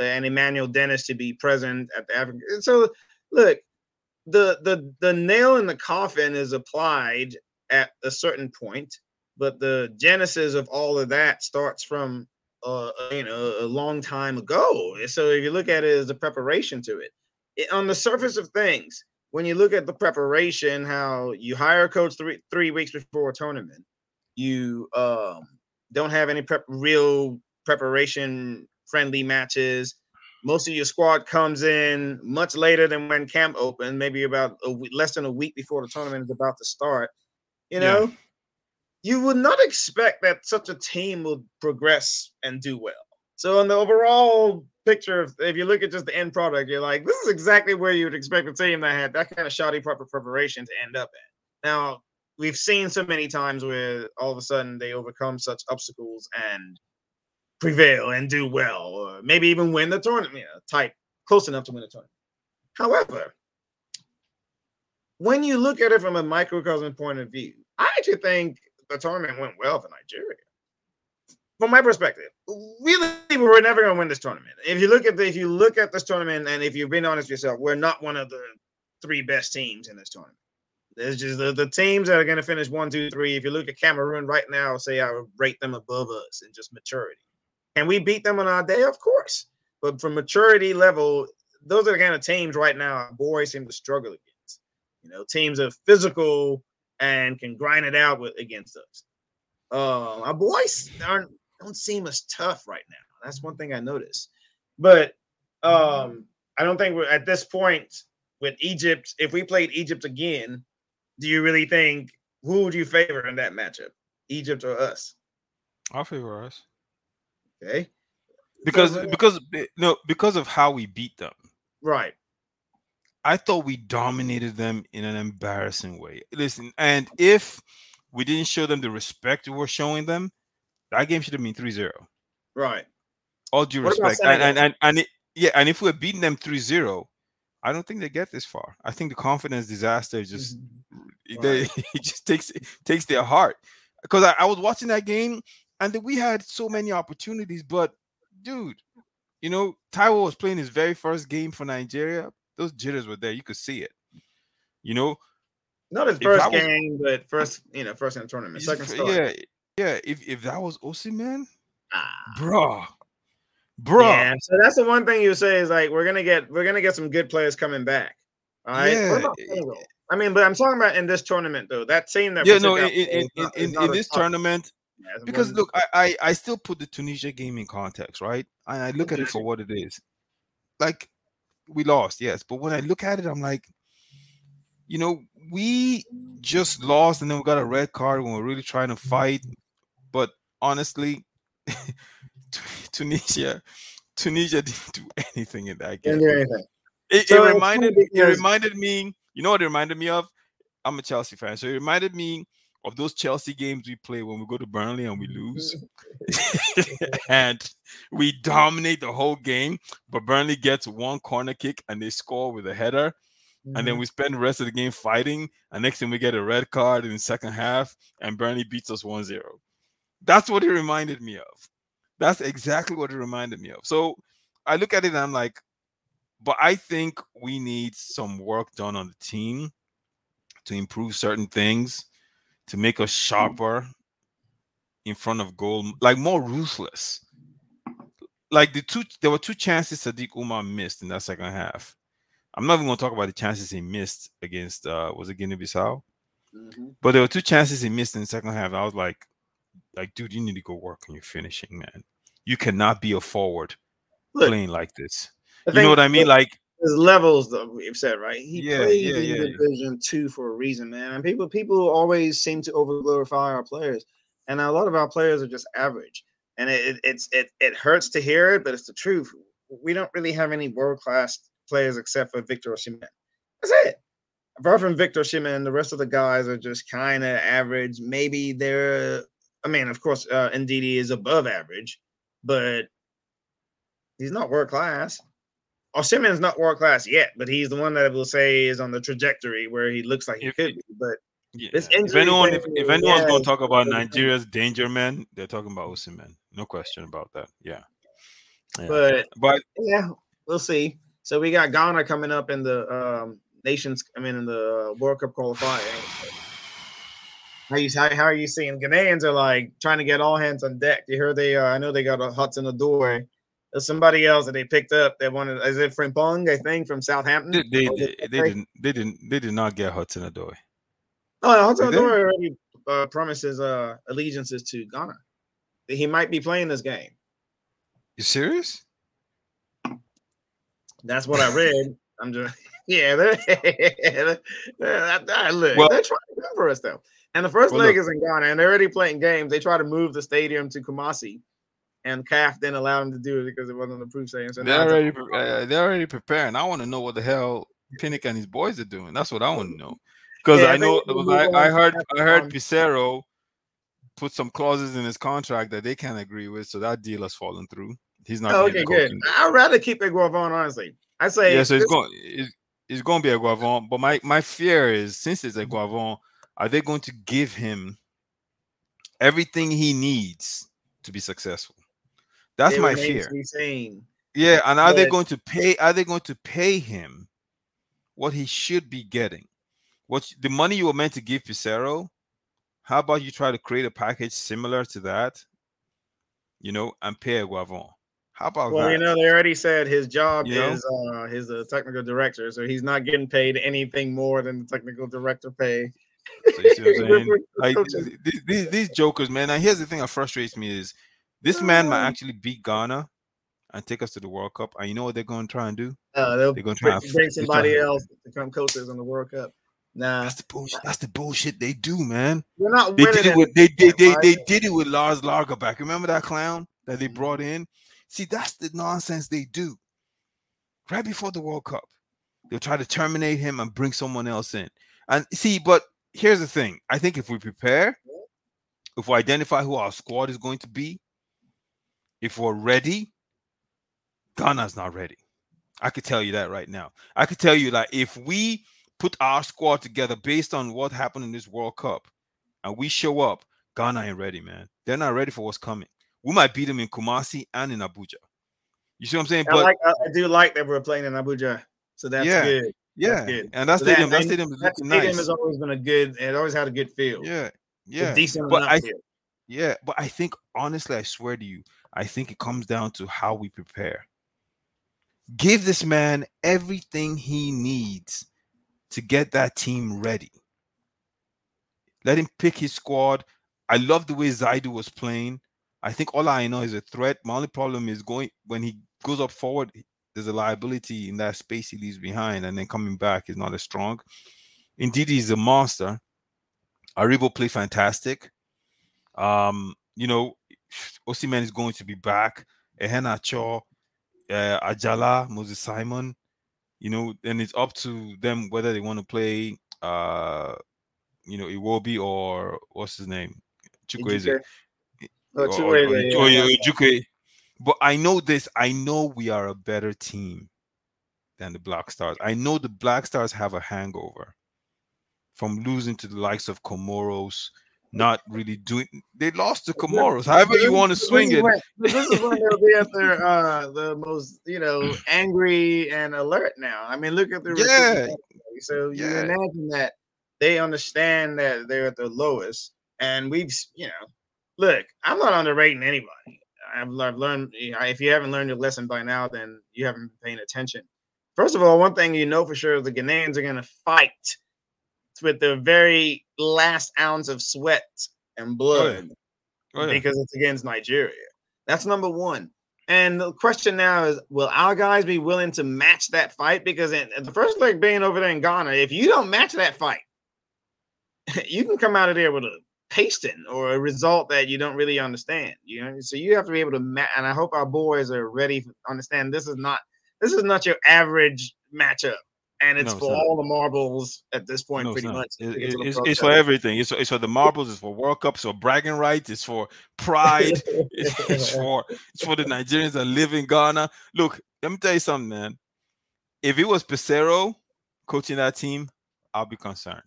and Emmanuel Dennis to be present at the African. So, look, the the the nail in the coffin is applied at a certain point, but the genesis of all of that starts from uh, you know a long time ago. So if you look at it as a preparation to it, it on the surface of things, when you look at the preparation, how you hire a coach three three weeks before a tournament, you um, don't have any prep real preparation friendly matches. Most of your squad comes in much later than when camp opened, maybe about a week, less than a week before the tournament is about to start. You know, yeah. you would not expect that such a team will progress and do well. So, in the overall picture, of, if you look at just the end product, you're like, this is exactly where you would expect a team that had that kind of shoddy proper preparation to end up at. Now, we've seen so many times where all of a sudden they overcome such obstacles and prevail and do well, or maybe even win the tournament, you know, type close enough to win the tournament. However, when you look at it from a microcosm point of view, I actually think the tournament went well for Nigeria. From my perspective, really, we're never going to win this tournament. If you look at the, if you look at this tournament, and if you've been honest with yourself, we're not one of the three best teams in this tournament. There's just the, the teams that are going to finish one, two, three. If you look at Cameroon right now, say I would rate them above us in just maturity. Can we beat them on our day? Of course. But from maturity level, those are the kind of teams right now our boys seem to struggle against. You know, teams are physical and can grind it out with against us. Uh, our boys aren't don't seem as tough right now. That's one thing I noticed. But um, I don't think we're at this point with Egypt. If we played Egypt again, do you really think who would you favor in that matchup, Egypt or us? I'll favor us. Okay. Because so, because no because of how we beat them. Right. I thought we dominated them in an embarrassing way. Listen, and if we didn't show them the respect we were showing them, that game should have been 3-0. Right. All due what respect. And and and, and it, yeah, and if we're beating them 3-0, I don't think they get this far. I think the confidence disaster just mm-hmm. right. they, it just takes it takes their heart. Because I, I was watching that game and we had so many opportunities, but dude, you know, Taiwo was playing his very first game for Nigeria. Those jitters were there. You could see it. You know, not his first was, game, but first, you know, first in the tournament, second start. Yeah, yeah. If if that was Osimhen, ah. bro, bro. Yeah. So that's the one thing you say is like we're gonna get we're gonna get some good players coming back. All right. Yeah. I mean, but I'm talking about in this tournament though. That team that yeah, no, in, in, in, in this tournament, because look, I, I, I still put the Tunisia game in context, right? And I look at it for what it is. Like we lost, yes, but when I look at it, I'm like, you know, we just lost, and then we got a red card when we're really trying to fight. But honestly, Tunisia, Tunisia didn't do anything in that game. It, so it reminded it reminded me. You know what it reminded me of? I'm a Chelsea fan, so it reminded me of those Chelsea games we play when we go to Burnley and we lose, and we dominate the whole game, but Burnley gets one corner kick and they score with a header, mm-hmm. and then mm-hmm. we spend the rest of the game fighting, and next thing we get a red card in the second half, and Burnley beats us 1-0. That's what it reminded me of. That's exactly what it reminded me of. So I look at it and I'm like, but I think we need some work done on the team to improve certain things to make us mm. sharper in front of goal, like more ruthless. Like the two, there were two chances Sadiq Umar missed in that second half. I'm not even going to talk about the chances he missed against uh was it Guinea Bissau, mm-hmm. but there were two chances he missed in the second half. I was like, like, dude, you need to go work on your finishing, man. You cannot be a forward Look, playing like this. You know what I mean? Like his levels though we've said right? He yeah, played yeah, in yeah, division two for a reason man. And people people always seem to over glorify our players. And a lot of our players are just average. And it, it it's it, it hurts to hear it but it's the truth. We don't really have any world class players except for Victor Osimhen. That's it. Apart from Victor Osimhen the rest of the guys are just kind of average. Maybe they're I mean of course uh Ndidi is above average but he's not world class Osimhen's not world class yet, but he's the one that will say is on the trajectory where he looks like he if, could be. But yeah. this if anyone, if, if anyone's yeah, going to talk about Nigeria's danger man, they're talking about Osimhen. No question about that. Yeah. yeah. But but yeah, we'll see. So we got Ghana coming up in the um, nations. I mean, in the World Cup qualifier. How you how, how are you seeing Ghanaians are like trying to get all hands on deck? You heard they uh, I know they got a Hudson Odoi. There's somebody else that they picked up. They wanted is it Frimpong, I think, from Southampton. They, they, they, they didn't they didn't they did not get Hudson Odoi. Oh, Hudson Odoi already uh, promises uh, allegiances to Ghana. That he might be playing this game. You serious? That's what I read. I'm just yeah. They're, they're, they're, look, Well- they're trying to come for us though. And the first Well, leg look. is in Ghana, and they're already playing games. They try to move the stadium to Kumasi, and CAF didn't allow them to do it because it wasn't approved stadium. So They're already uh, they're already preparing. I want to know what the hell Pinnick and his boys are doing. That's what I want to know. Because Yeah, I know I, I heard I heard Peseiro put some clauses in his contract that they can't agree with, so that deal has fallen through. He's not. Oh, okay, good. I'd rather keep Eguavoen, honestly. I say Yeah, so it's going it's, it's going to be Eguavoen. But my my fear is since it's Eguavoen, are they going to give him everything he needs to be successful? That's my fear. to be seen. Yeah, and are they going to pay? Are they going to pay him what he should be getting? What the money you were meant to give Peseiro? How about you try to create a package similar to that? You know, and pay Eguavoen. How about Well, that? you know, they already said his job You know? is uh his uh, technical director, so he's not getting paid anything more than the technical director pay. So you see what I'm saying? Like coaches. th- th- these, these jokers, man. And here's the thing that frustrates me is this man might Oh. actually beat Ghana and take us to the World Cup. And you know what they're going to try and do? Uh, they'll They're gonna try and- bring somebody else to come coaches in the World Cup. Nah, That's the bullshit. That's the bullshit they do, man. we're not They did it with they they, they, they did it with Lars Lagerback. Remember that clown that they Mhm. brought in? See, that's the nonsense they do. Right before the World Cup, they'll try to terminate him and bring someone else in. And see, but here's the thing: I think if we prepare, if we identify who our squad is going to be, if we're ready, Ghana's not ready. I could tell you that right now. I could tell you that if we put our squad together based on what happened in this World Cup, and we show up, Ghana ain't ready, man. They're not ready for what's coming. We might beat them in Kumasi and in Abuja. You see what I'm saying? I But like. I, do like that we're playing in Abuja, so that's Yeah. good. yeah, good. and that So that- stadium, that and stadium is That stadium nice. has always been a good. It always had a good feel. Yeah, It's yeah, decent But I- yeah. But I think honestly, I swear to you, I think it comes down to how we prepare. Give this man everything he needs to get that team ready. Let him pick his squad. I love the way Zaidu was playing. I think all I know is a threat. My only problem is going when he goes up forward, there's a liability in that space he leaves behind, and then coming back is not as strong. Ndidi, he's a monster. Aribo played fantastic. Um, you know, Osimhen is going to be back. Iheanacho, uh, Ajala, Moses Simon. You know, and it's up to them whether they want to play uh you know Iwobi or what's his name? Chukwueze. Oh, Chukwueze, yeah, or yeah. But I know this. I know we are a better team than the Black Stars. I know the Black Stars have a hangover from losing to the likes of Comoros, not really doing. They lost to Comoros. However, you want to This swing it. when- This is when they'll be at their uh the most you know angry and alert now. I mean, look at the Yeah. So you Yeah. imagine that they understand that they're at the lowest, and we've you know, look, I'm not underrating anybody. I've, I've learned if you haven't learned your lesson by now, then you haven't been paying attention. First of all, one thing you know for sure is the Ghanaians are going to fight with the very last ounce of sweat and oh, blood Oh, yeah. because it's against Nigeria. That's number one. And the question now is, will our guys be willing to match that fight? Because in, the first leg being over there in Ghana, if you don't match that fight, you can come out of there with a pasting or a result that you don't really understand. You know, so you have to be able to match. And I hope our boys are ready to understand this is not this is not your average matchup, and it's No, for all the marbles at this point, No, pretty not. much. It- it- it's, it's for everything. It's for, it's for the marbles. It's for World Cups. It's for bragging rights. It's for pride. it's, it's for it's for the Nigerians that live in Ghana. Look, let me tell you something, man. If it was Peseiro coaching that team, I'll be concerned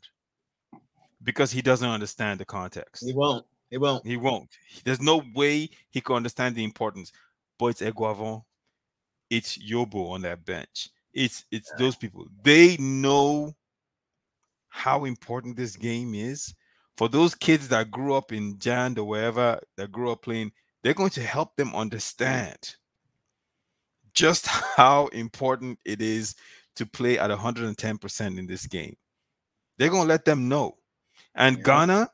because he doesn't understand the context. He won't. He won't. He won't. There's no way he can understand the importance. But it's Eguavoen, it's Yobo on that bench. It's it's those people. They know how important this game is, for those kids that grew up in Jand or wherever that grew up playing, they're going to help them understand just how important it is to play at 110% in this game. They're going to let them know. And yeah. Ghana,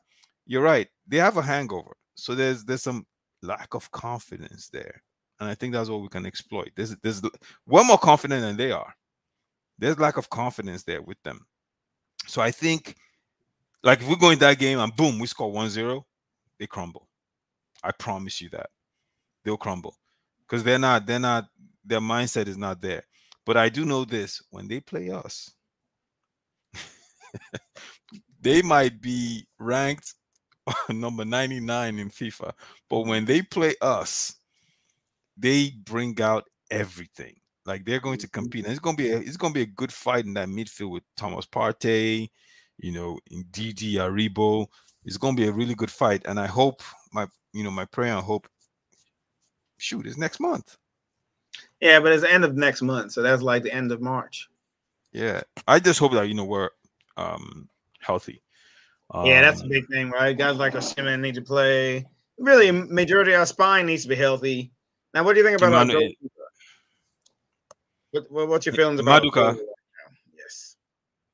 you're right, they have a hangover. So there's there's some lack of confidence there. And I think that's what we can exploit. There's there's we're more confident than they are. There's lack of confidence there with them. So I think like if we go in that game and boom, we score 1-0, they crumble. I promise you that. They'll crumble. Because they're not, they're not, their mindset is not there. But I do know this when they play us, they might be ranked number 99 in FIFA. But when they play us, they bring out everything. Like they're going to mm-hmm. compete. And it's gonna be a, it's gonna be a good fight in that midfield with Thomas Partey, you know, Ndidi Aribo. It's gonna be a really good fight. And I hope my you know my prayer and hope shoot is next month. Yeah, but it's the end of next month, so that's like the end of March. Yeah, I just hope that you know we're um healthy. Um, yeah, that's a um, big thing, right? Guys like Osimhen need to play. Really, majority of our spine needs to be healthy. Now, what do you think about Manu- what, what, what's your feelings about Maduka? Yes,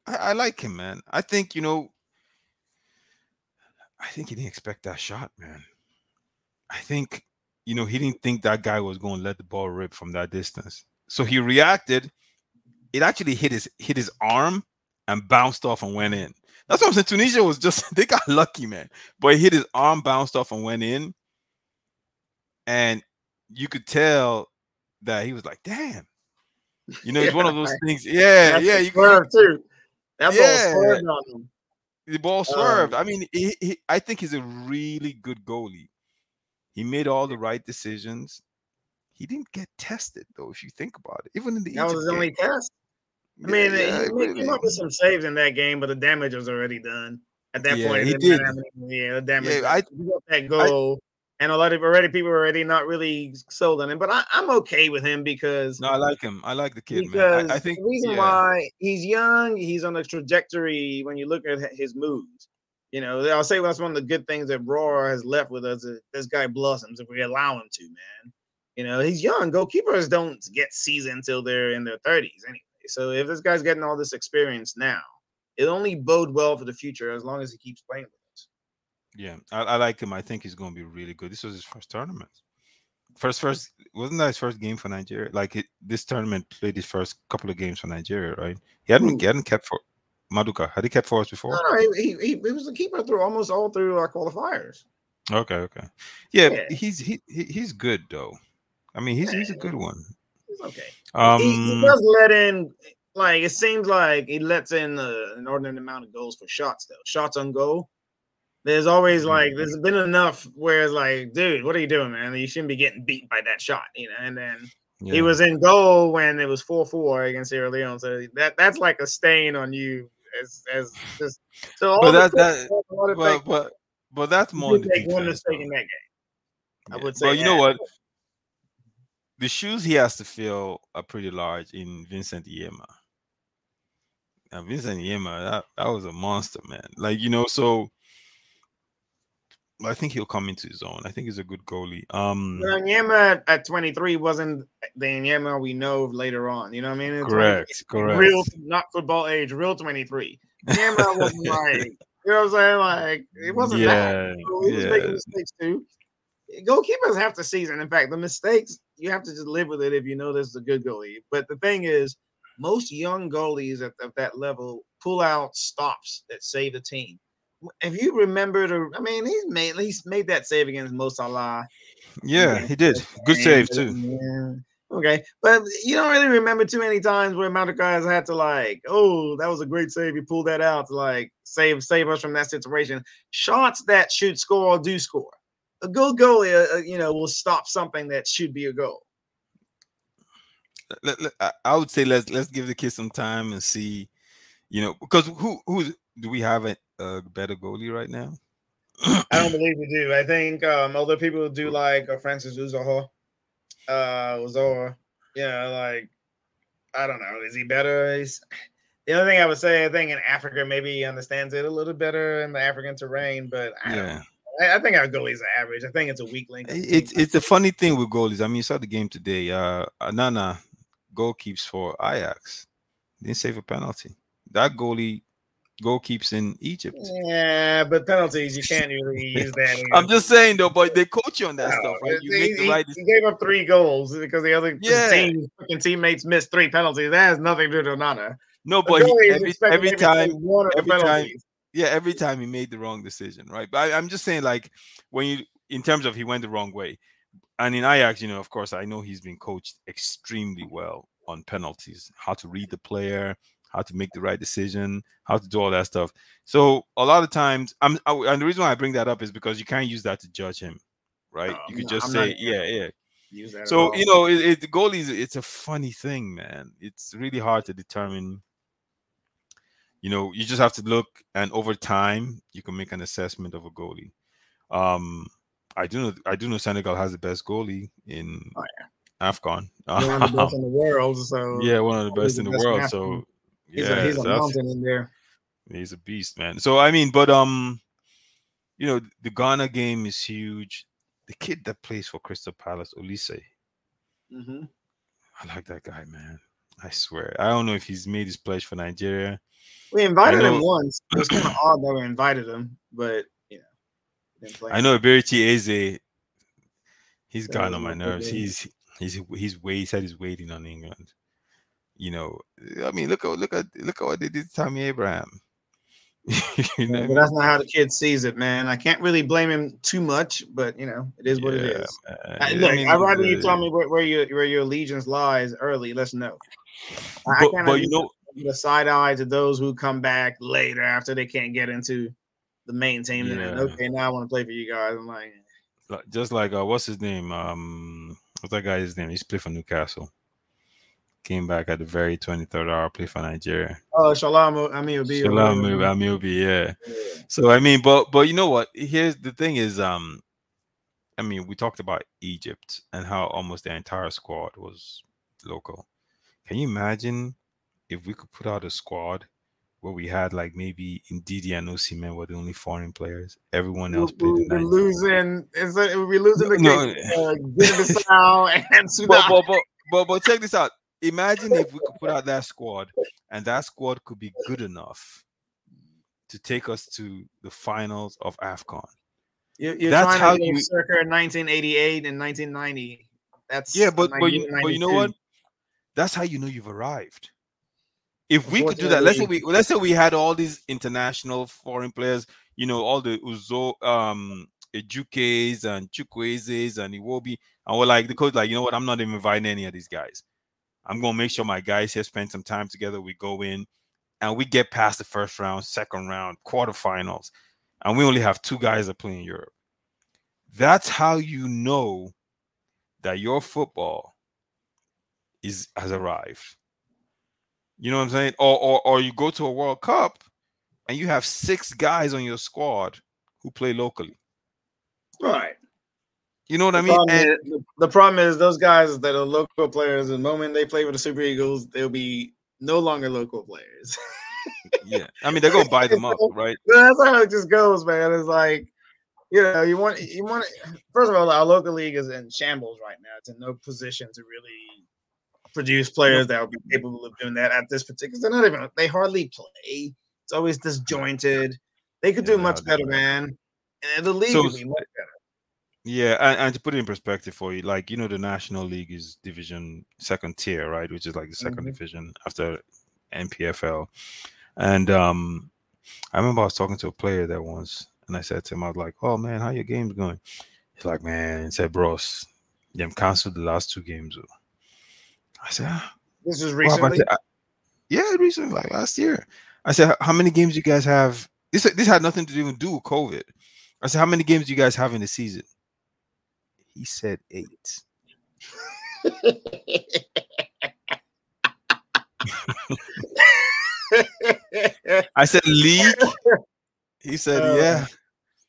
I, I like him, man. I think you know. I think he didn't expect that shot, man. I think you know, he didn't think that guy was going to let the ball rip from that distance. So he reacted. It actually hit his hit his arm and bounced off and went in. That's what I'm saying. Tunisia was just they got lucky, man. But he hit his arm, bounced off, and went in. And you could tell that he was like, damn. You know, it's yeah, one of those things. Yeah, That's yeah. You swerved too. That yeah. ball swerved on him. The ball swerved. Um, I mean, he, he, I think he's a really good goalie. He made all the right decisions. He didn't get tested though, if you think about it. Even in the that Egypt was his only test. I mean, yeah, he came up with some saves in that game, but the damage was already done at that yeah, point. He did. yeah, the damage. Yeah, I, that goal, and a lot of already people are already not really sold on him. But I, am okay with him because no, I like him. I like the kid, man. I, I think the reason yeah. why he's young, he's on a trajectory. When you look at his moves, you know, I'll say that's one of the good things that Rohr has left with us. this guy blossoms if we allow him to, man. You know, he's young. Goalkeepers don't get seasoned until they're in their 30s anyway. So if this guy's getting all this experience now, it only bode well for the future as long as he keeps playing with. Yeah, I, I like him. I think he's going to be really good. This was his first tournament. First, first wasn't that his first game for Nigeria? Like it, this tournament played his first couple of games for Nigeria, right? He hadn't, he hadn't kept for Maduka? Had he kept for us before? No, no he, he, he was the keeper through almost all through our qualifiers. Okay, okay, yeah, yeah. he's he, he's good though. I mean, he's he's a good one. He's okay. Um, he, he does let in like it seems like he lets in uh, an ordinary amount of goals for shots though. Shots on goal. There's always mm-hmm. like there's been enough where it's like, dude, what are you doing, man? You shouldn't be getting beat by that shot, you know. And then yeah. he was in goal when it was four four against Sierra Leone, so that that's like a stain on you as as just so all but that, that but, but, but that's more make one mistake in that game. Yeah. I would say. Well, you know what? The shoes he has to fill are pretty large in Vincent Enyeama. Now Vincent Enyeama, that, that was a monster, man. Like you know, so I think he'll come into his own. I think he's a good goalie. Um at 23 wasn't the Enyeama we know later on. You know what I mean? It's correct, like, correct. Real, not football age, real 23. Enyeama wasn't like, you know what I'm saying? Like, it wasn't yeah, that. He was yeah. making mistakes too. Goalkeepers have to season. In fact, the mistakes, you have to just live with it if you know this is a good goalie. But the thing is, most young goalies at, at that level pull out stops that save the team if you remember the, I mean, he's made he's made that save against Mo Salah. Yeah, he did. Good save too. Yeah. Okay, but you don't really remember too many times where Malachi has had to like, oh, that was a great save. He pulled that out to like save save us from that situation. Shots that should score do score. A good goalie, uh, uh, you know, will stop something that should be a goal. I would say let's let's give the kid some time and see, you know, because who who do we have a, a better goalie right now? I don't believe we do. I think um, other people do like uh, Francis Uzoho. Uh, Uzoho. Yeah, like I don't know. Is he better? He's, The only thing I would say, I think in Africa, maybe he understands it a little better in the African terrain, but I yeah. I, I think our goalies are average. I think it's a weak link. It's it's a funny thing with goalies. I mean, you saw the game today. Uh, Onana goal keeps for Ajax. Didn't save a penalty. That goalie goal keeps in Egypt. Yeah, but penalties you can't really use that. I'm just saying though, but they coach you on that no, stuff. Right? You he, make the right. He, he gave up three goals because the other yeah. team, teammates missed three penalties. That has nothing to do with Onana. No, but he, every, every time, every time, yeah, every time he made the wrong decision, right? But I, I'm just saying, like when you, in terms of he went the wrong way, and in Ajax, you know, of course, I know he's been coached extremely well on penalties, how to read the player, how to make the right decision, how to do all that stuff. So a lot of times, I'm I, and the reason why I bring that up is because you can't use that to judge him, right? you could just I'm say, yeah, yeah. So you know, it, it, the goalies, it's a funny thing, man. It's really hard to determine. You know, you just have to look, and over time, you can make an assessment of a goalie. Um, I do know, I do know Senegal has the best goalie in oh, yeah. AFCON. One of the best in the world. So yeah, one of the best in the, the world. So He's yeah, a, he's a mountain in there. He's a beast, man. So I mean, but um, you know, the Ghana game is huge. The kid that plays for Crystal Palace, Olise. Mm-hmm. I like that guy, man. I swear. I don't know if he's made his pledge for Nigeria. We invited him once. It was kind of odd that we invited him, but you know. I know Eberechi Eze. He's gotten on my nerves. He's he's he's wait. He said he's waiting on England you know, I mean, look at look at look at what they did to Tammy Abraham. you know but that's not how the kid sees it, man. I can't really blame him too much, but you know, it is what yeah, it is. I, look, I mean, I'd rather you tell me where, where, your where your allegiance lies early. Let's know. But, I but you know, the side eye to those who come back later after they can't get into the main team. Yeah. And okay, now I want to play for you guys. I'm like, just like uh, what's his name? Um, what's that guy's name? He's played for Newcastle came back at the very 23rd hour, play for Nigeria. Oh, Shola Ameobi. Shola Ameobi, yeah. yeah. So I mean, but but you know what? Here's the thing is, um, I mean, we talked about Egypt and how almost the entire squad was local. Can you imagine if we could put out a squad where we had like maybe Ndidi and Osimhen were the only foreign players. Everyone else played. We, are losing. Is it? we're losing the game? No. Uh, Guinea-Bissau and Sudan. But, but, but, but, but check this out imagine if we could put out that squad and that squad could be good enough to take us to the finals of AFCON. You're, you're That's how you circa 1988 and 1990. That's yeah, but but you, but you know what? That's how you know you've arrived. If we could do that, let's say we let's say we had all these international foreign players, you know, all the Uzo um Ejukes and Chukwuezes and Iwobi, and we're like the coach, like, you know what, I'm not even inviting any of these guys. I'm gonna make sure my guys here spend some time together. We go in and we get past the first round, second round, quarterfinals, and we only have two guys that play in Europe. That's how you know that your football is has arrived. You know what I'm saying? Or or or you go to a World Cup and you have six guys on your squad who play locally. Right. You know what the I mean? And is, the problem is those guys that are local players. The moment they play with the Super Eagles, they'll be no longer local players. yeah, I mean they're gonna buy them up, right? That's how it just goes, man. It's like you know, you want you want. First of all, our local league is in shambles right now. It's in no position to really produce players that would be capable of doing that at this particular. They're not even. They hardly play. It's always disjointed. They could yeah, do much better, man. And the league so, would be much better. Yeah, and, and to put it in perspective for you, like you know, the National League is division second tier, right? Which is like the 2nd mm-hmm. division after NPFL. And um I remember I was talking to a player there once, and I said to him, I was like, "Oh man, how your games going?" He's like, "Man," he said, "Bros, them canceled the last two games." I said, ah, "This is recently." Well, yeah, recently, like last year. I said, "How many games you guys have?" This this had nothing to even do with COVID. I said, "How many games do you guys have in the season?" He said eight. I said league. He said, uh, "Yeah."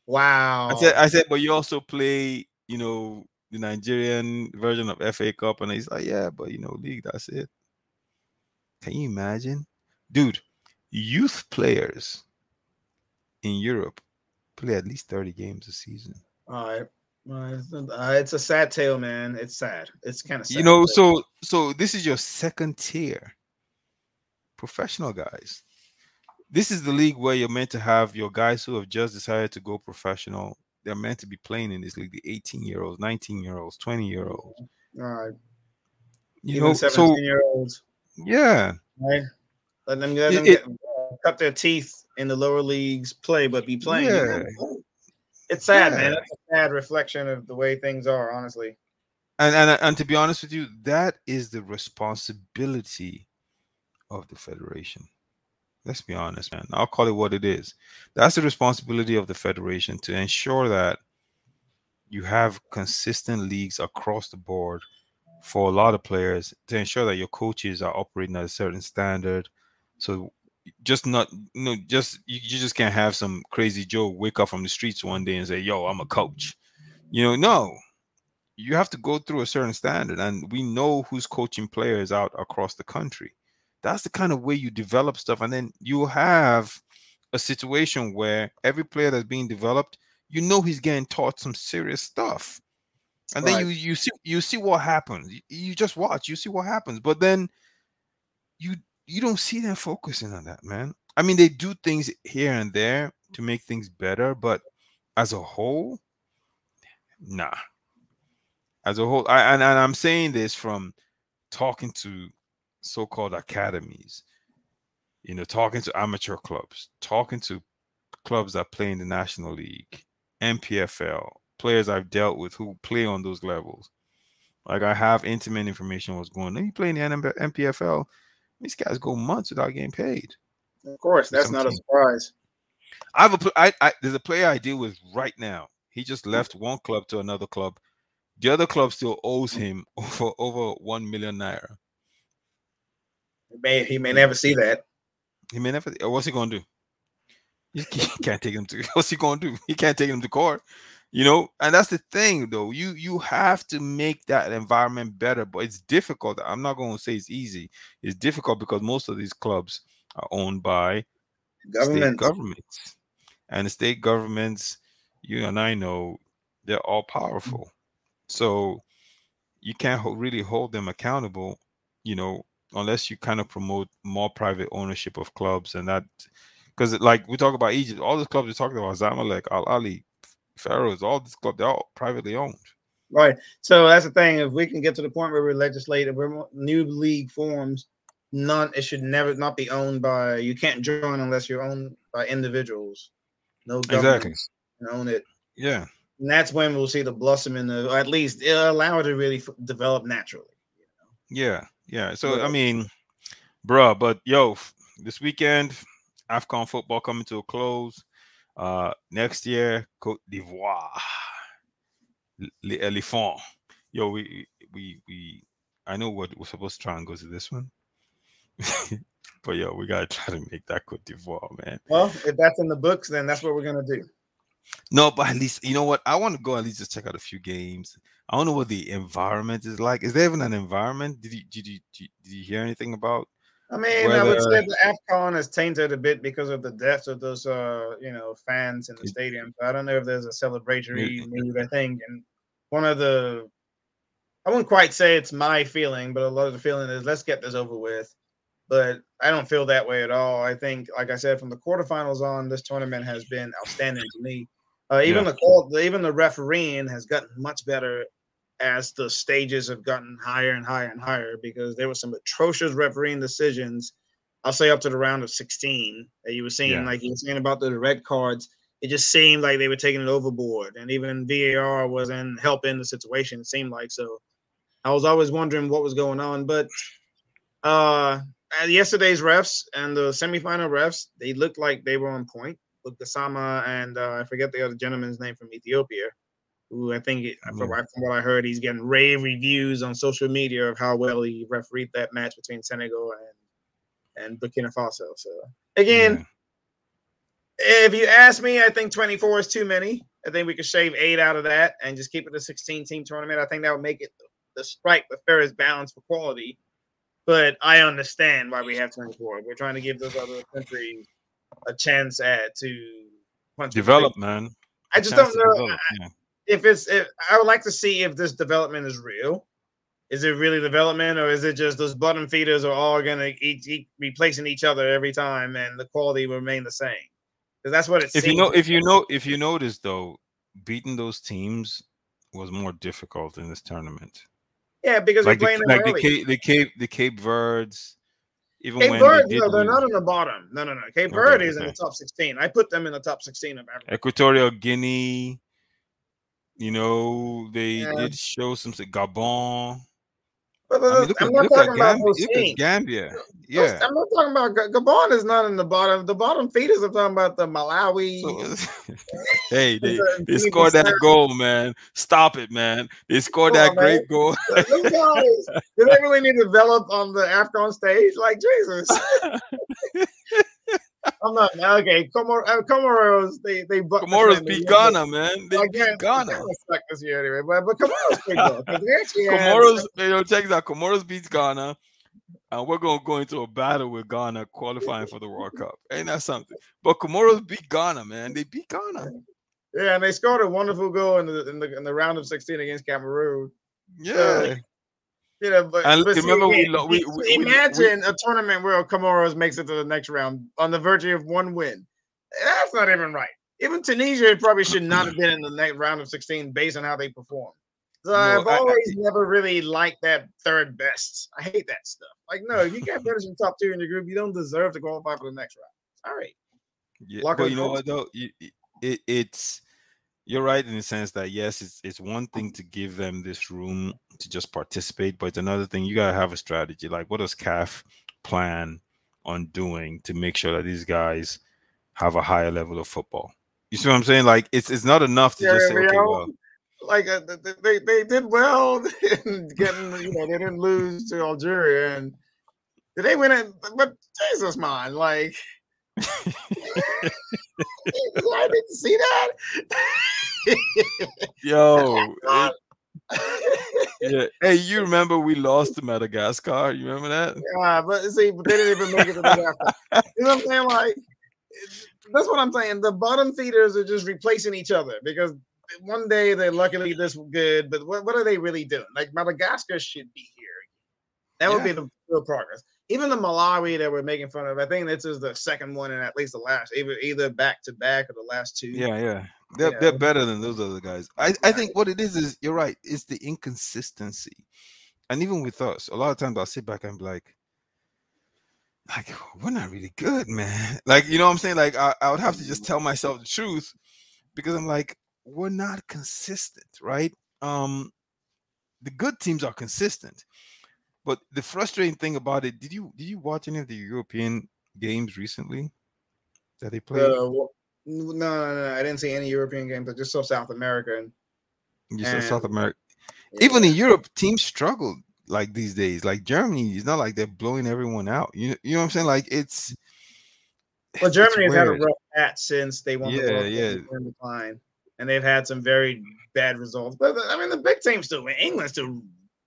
Wow. I said, "I said, but you also play, you know, the Nigerian version of FA Cup," and he's like, "Yeah, but you know, league. That's it." Can you imagine, dude? youth players in Europe play at least 30 games a season. All right. Uh, it's a sad tale, man. It's sad. It's kind of you know. So so this is your second tier professional guys. This is the league where you're meant to have your guys who have just decided to go professional. They're meant to be playing in this league. The 18 year olds, 19 year olds, 20 year olds. All right. You Even know, 17 so year olds. yeah, Right. Let them, let them it- get, uh, cut their teeth in the lower leagues, play, but be playing. Yeah. It's sad, man. Yeah. It's a sad reflection of the way things are, honestly. and and and to be honest with you, that is the responsibility of the federation. Let's be honest, man. I'll call it what it is. That's the responsibility of the federation to ensure that you have consistent leagues across the board for a lot of players to ensure that your coaches are operating at a certain standard. So just not you know just you, you just can't have some crazy Joe wake up from the streets one day and say, "Yo, I'm a coach." You know, no. You have to go through a certain standard, and we know who's coaching players out across the country. That's the kind of way you develop stuff, and then you have a situation where every player that's being developed, you know, he's getting taught some serious stuff, and then you you see you see what happens. You, you just watch, you see what happens, but then you you don't see them focusing on that, man. I mean, they do things here and there to make things better, but as a whole, nah. As a whole, I and, and I'm saying this from talking to so-called academies, you know, talking to amateur clubs, talking to clubs that play in the National League, NPFL, players I've dealt with who play on those levels. Like I have intimate information what's going on. You play in the NM NPFL, these guys go months without getting paid. Of course, that's not a surprise. I have a I, I there's a player I deal with right now. He just mm. left one club to another club. The other club still owes him over over one million naira. He may, he may never see that. He may never. What's he gonna do? He can't take him to. What's he gonna do? He can't take him to court. You know, and that's the thing, though. You you have to make that environment better, but it's difficult. I'm not going to say it's easy. It's difficult because most of these clubs are owned by state governments, and the state governments, you and I know, they're all Mm. powerful. So you can't really hold them accountable, you know, unless you kind of promote more private ownership of clubs and that. Because like we talk about Egypt, all the clubs we talked about, Zamalek, Al Ahly, Pharaohs, all this club, they're all privately owned. Right. So that's the thing. If we can get to the point where we're legislating, where mo- new league forms, none, it should never not be owned by. You can't join unless you're owned by individuals. No government Exactly. can own it. Yeah. And that's when we'll see the blossoming of, or at least allow it to really f- develop naturally. Yeah, yeah. So I mean, bruh, but yo, this weekend, AFCON football coming to a close. Uh next year, Cote d'Ivoire. Les Éléphants. Yo, we we we I know what we're supposed to try and go to this one. but yo, we gotta try to make that Cote d'Ivoire, man. Well, if that's in the books, then that's what we're gonna do. No, but at least you know what? I want to go at least just check out a few games. I don't know what the environment is like. Is there even an environment? Did you did you did you, did you hear anything about? I mean, I would say the AFCON is tainted a bit because of the deaths of those, uh, you know, fans in the stadium. So I don't know if there's a celebratory mood. I think, and one of the, I wouldn't quite say it's my feeling, but a lot of the feeling is let's get this over with. But I don't feel that way at all. I think, like I said, from the quarterfinals on, this tournament has been outstanding to me. Uh, even Yeah. the call, even the refereeing has gotten much better as the stages have gotten higher and higher and higher because there were some atrocious refereeing decisions. I'll say up to the round of 16 that you were seeing, Yeah. like you were saying about the red cards. It just seemed like they were taking it overboard, and even VAR wasn't helping the situation. It seemed like so. I was always wondering what was going on, but uh, yesterday's refs and the semifinal refs, they looked like they were on point. With Gassama and uh, I forget the other gentleman's name from Ethiopia, who I think, it- from, what- from what I heard, he's getting rave reviews on social media of how well he refereed that match between Senegal and and Burkina Faso. So again, Yeah. if you ask me, I think 24 is too many. I think we could shave eight out of that and just keep it a 16 team tournament. I think that would make it the strike the fairest balance for quality. But I understand why we have 24. We're trying to give those other countries a chance at to develop, man. I just don't know yeah. If it's. If, I would like to see if this development is real. Is it really development, or is it just those bottom feeders are all gonna eat, eat replacing each other every time, and the quality will remain the same? Because that's what it. If you know, if you know, if you notice though, beating those teams was more difficult in this tournament. Yeah, because like we're playing the, like the Cape, the Cape, the Cape Verdes. Even Cape Verde, they no, they're not in the bottom. No, no, no. Cape Verde okay, is okay. in the top 16. I put them in the top 16 of Africa. Equatorial Guinea. You know, they yeah. did show some Gabon. But, but I mean, look, I'm not look talking about Gambia, look Gambia. Yeah, I'm not talking about Gabon. Is not in the bottom. The bottom feeders. I'm talking about the Malawi. So, hey, they, they scored that goal, man. Stop it, man. They scored that great goal. Those guys, do they really need to develop on the AFCON stage? Like Jesus. I'm not okay. Comor- uh, Comoros, they they Comoros beat Ghana, man. They Again, beat Ghana. Suck this year anyway, but but Comoros pretty good. Comoros, you know, check that. Comoros beats Ghana, and we're gonna go into a battle with Ghana qualifying for the World Cup. Ain't that something? But Comoros beat Ghana, man. They beat Ghana. Yeah, and they scored a wonderful goal in the in the, in the round of 16 against Cameroon. Yeah. So, you know, but, and but remember see, we, we, we, imagine a tournament where Comoros makes it to the next round on the verge of one win. That's not even right. Even Tunisia probably should not have been in the next round of 16 based on how they perform. So no, I've always I, never really liked that third best. I hate that stuff. Like, no, if you can't finish in top two in your group, you don't deserve to qualify for the next round. All right. Yeah, but you know what though? It, it, it's you're right in the sense that yes, it's it's one thing to give them this room to just participate, but it's another thing you gotta have a strategy. Like, what does CAF plan on doing to make sure that these guys have a higher level of football? You see what I'm saying? Like, it's it's not enough to yeah, just say, okay, well, like uh, they they did well in getting, you know, they didn't lose to Algeria, and did they win it? But Jesus, man, like. I didn't see that. Yo. It, yeah. Hey, you remember we lost to Madagascar? You remember that? Yeah, but see, but they didn't even make it to Madagascar. you know what I'm saying? Like, that's what I'm saying. The bottom feeders are just replacing each other because one day they're luckily this good, but what, what are they really doing? Like Madagascar should be here. That would yeah. be the real progress. Even the Malawi that we're making fun of, I think this is the second one and at least the last, either either back to back or the last two. Yeah, yeah. They're, yeah. they're better than those other guys. I, I think what it is is you're right. It's the inconsistency, and even with us, a lot of times I'll sit back and be like, like we're not really good, man. Like you know what I'm saying? Like I, I would have to just tell myself the truth because I'm like we're not consistent, right? Um, the good teams are consistent, but the frustrating thing about it, did you did you watch any of the European games recently that they played? Uh, no, no, no, I didn't see any European games. I just saw South America. And, you saw South America. Yeah. Even in Europe, teams struggle like these days. Like Germany, it's not like they're blowing everyone out. You, you know what I'm saying? Like it's. Well, Germany has had a rough patch since they won yeah, the World yeah. in decline, and they've had some very bad results. But I mean, the big teams still win. England still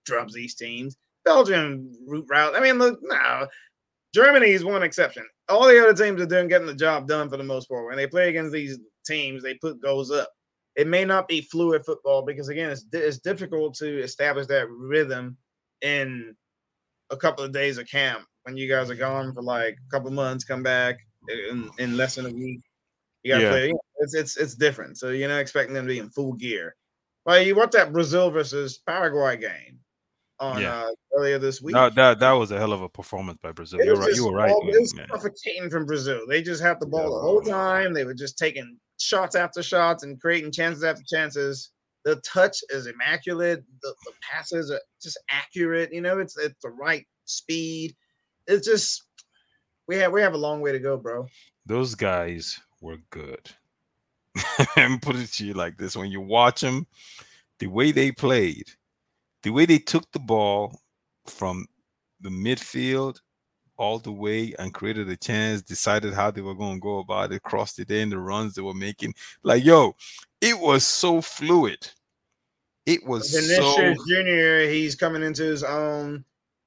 drums these teams. Belgium root route. I mean, look, no, Germany is one exception. All the other teams are doing getting the job done for the most part. When they play against these teams, they put goals up. It may not be fluid football because again, it's it's difficult to establish that rhythm in a couple of days of camp when you guys are gone for like a couple months, come back in, in less than a week. You gotta yeah. play. It's it's it's different. So you're not expecting them to be in full gear. Well, you watch that Brazil versus Paraguay game on yeah. uh, earlier this week. No, that that was a hell of a performance by Brazil. You're right. You were right. It was suffocating from Brazil. They just had the ball yeah. the whole time. They were just taking shots after shots and creating chances after chances. The touch is immaculate. The, the passes are just accurate. You know, it's it's the right speed. It's just we have we have a long way to go, bro. Those guys were good. and put it to you like this: when you watch them, the way they played the way they took the ball from the midfield all the way and created a chance, decided how they were going to go about it, crossed it in, the runs they were making. Like, yo, it was so fluid. It was Vinicius so... Junior, he's coming into his own.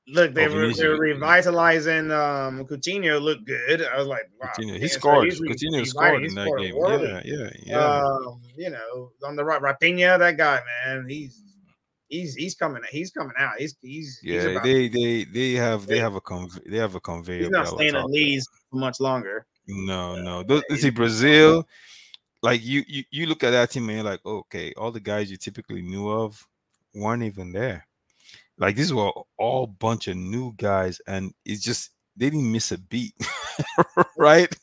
look, they were, they were revitalizing um Coutinho looked good. I was like, wow. Coutinho, he scored. So Coutinho scored in that game. Yeah, yeah, yeah. Um, you know, on the right, Raphinha, that guy, man, he's he's he's coming he's coming out. He's he's yeah. He's they they they have they have a conve- they have a conveyor. He's not staying at Leeds for much longer. No, no. Those, see Brazil. Like you, you, you look at that team and you're like, okay, all the guys you typically knew of weren't even there. Like these were all bunch of new guys, and it's just they didn't miss a beat, right?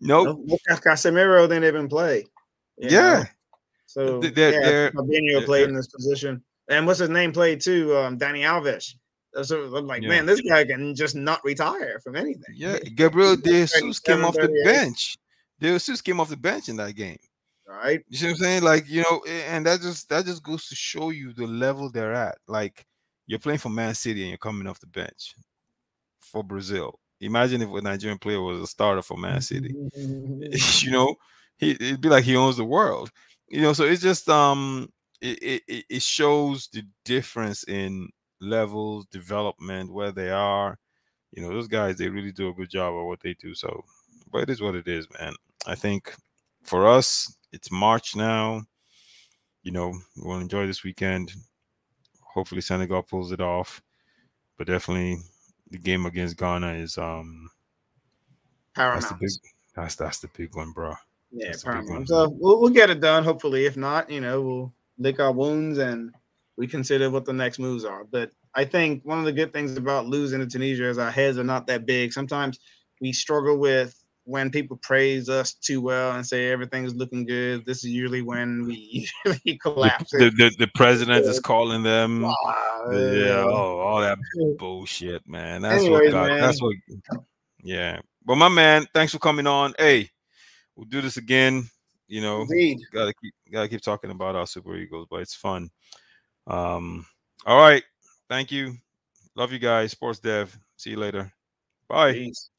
Nope. No, Casemiro didn't even play. Yeah. Know? So they're, yeah, they're, Fabinho played in this position, and what's his name played too? Um, Dani Alves. So I'm like, yeah. man, this guy can just not retire from anything. Yeah, Gabriel De Jesus came off the bench. De Jesus came off the bench in that game. Right. You see what I'm saying? Like, you know, and that just that just goes to show you the level they're at. Like, you're playing for Man City and you're coming off the bench for Brazil. Imagine if a Nigerian player was a starter for Man City. you know, he it'd be like he owns the world. You know, so it's just um it, it, it shows the difference in levels, development, where they are. You know, those guys they really do a good job of what they do. So, but it is what it is, man. I think for us, it's March now. You know, we'll enjoy this weekend. Hopefully Senegal pulls it off. But definitely the game against Ghana is um paramount. That's the big that's that's the big one, bro. Yeah, paramount. So we'll, we'll get it done. Hopefully, if not, you know, we'll lick our wounds and we consider what the next moves are. But I think one of the good things about losing to Tunisia is our heads are not that big. Sometimes we struggle with when people praise us too well and say everything's looking good, this is usually when we usually collapse. The, the, the president is calling them. Yeah, oh, all that bullshit, man. That's Anyways, what God, man. that's what yeah. But my man, thanks for coming on. Hey, we'll do this again. You know, Indeed. gotta keep gotta keep talking about our super Eagles, but it's fun. Um, all right. Thank you. Love you guys. Sports Dev. See you later. Bye. Peace.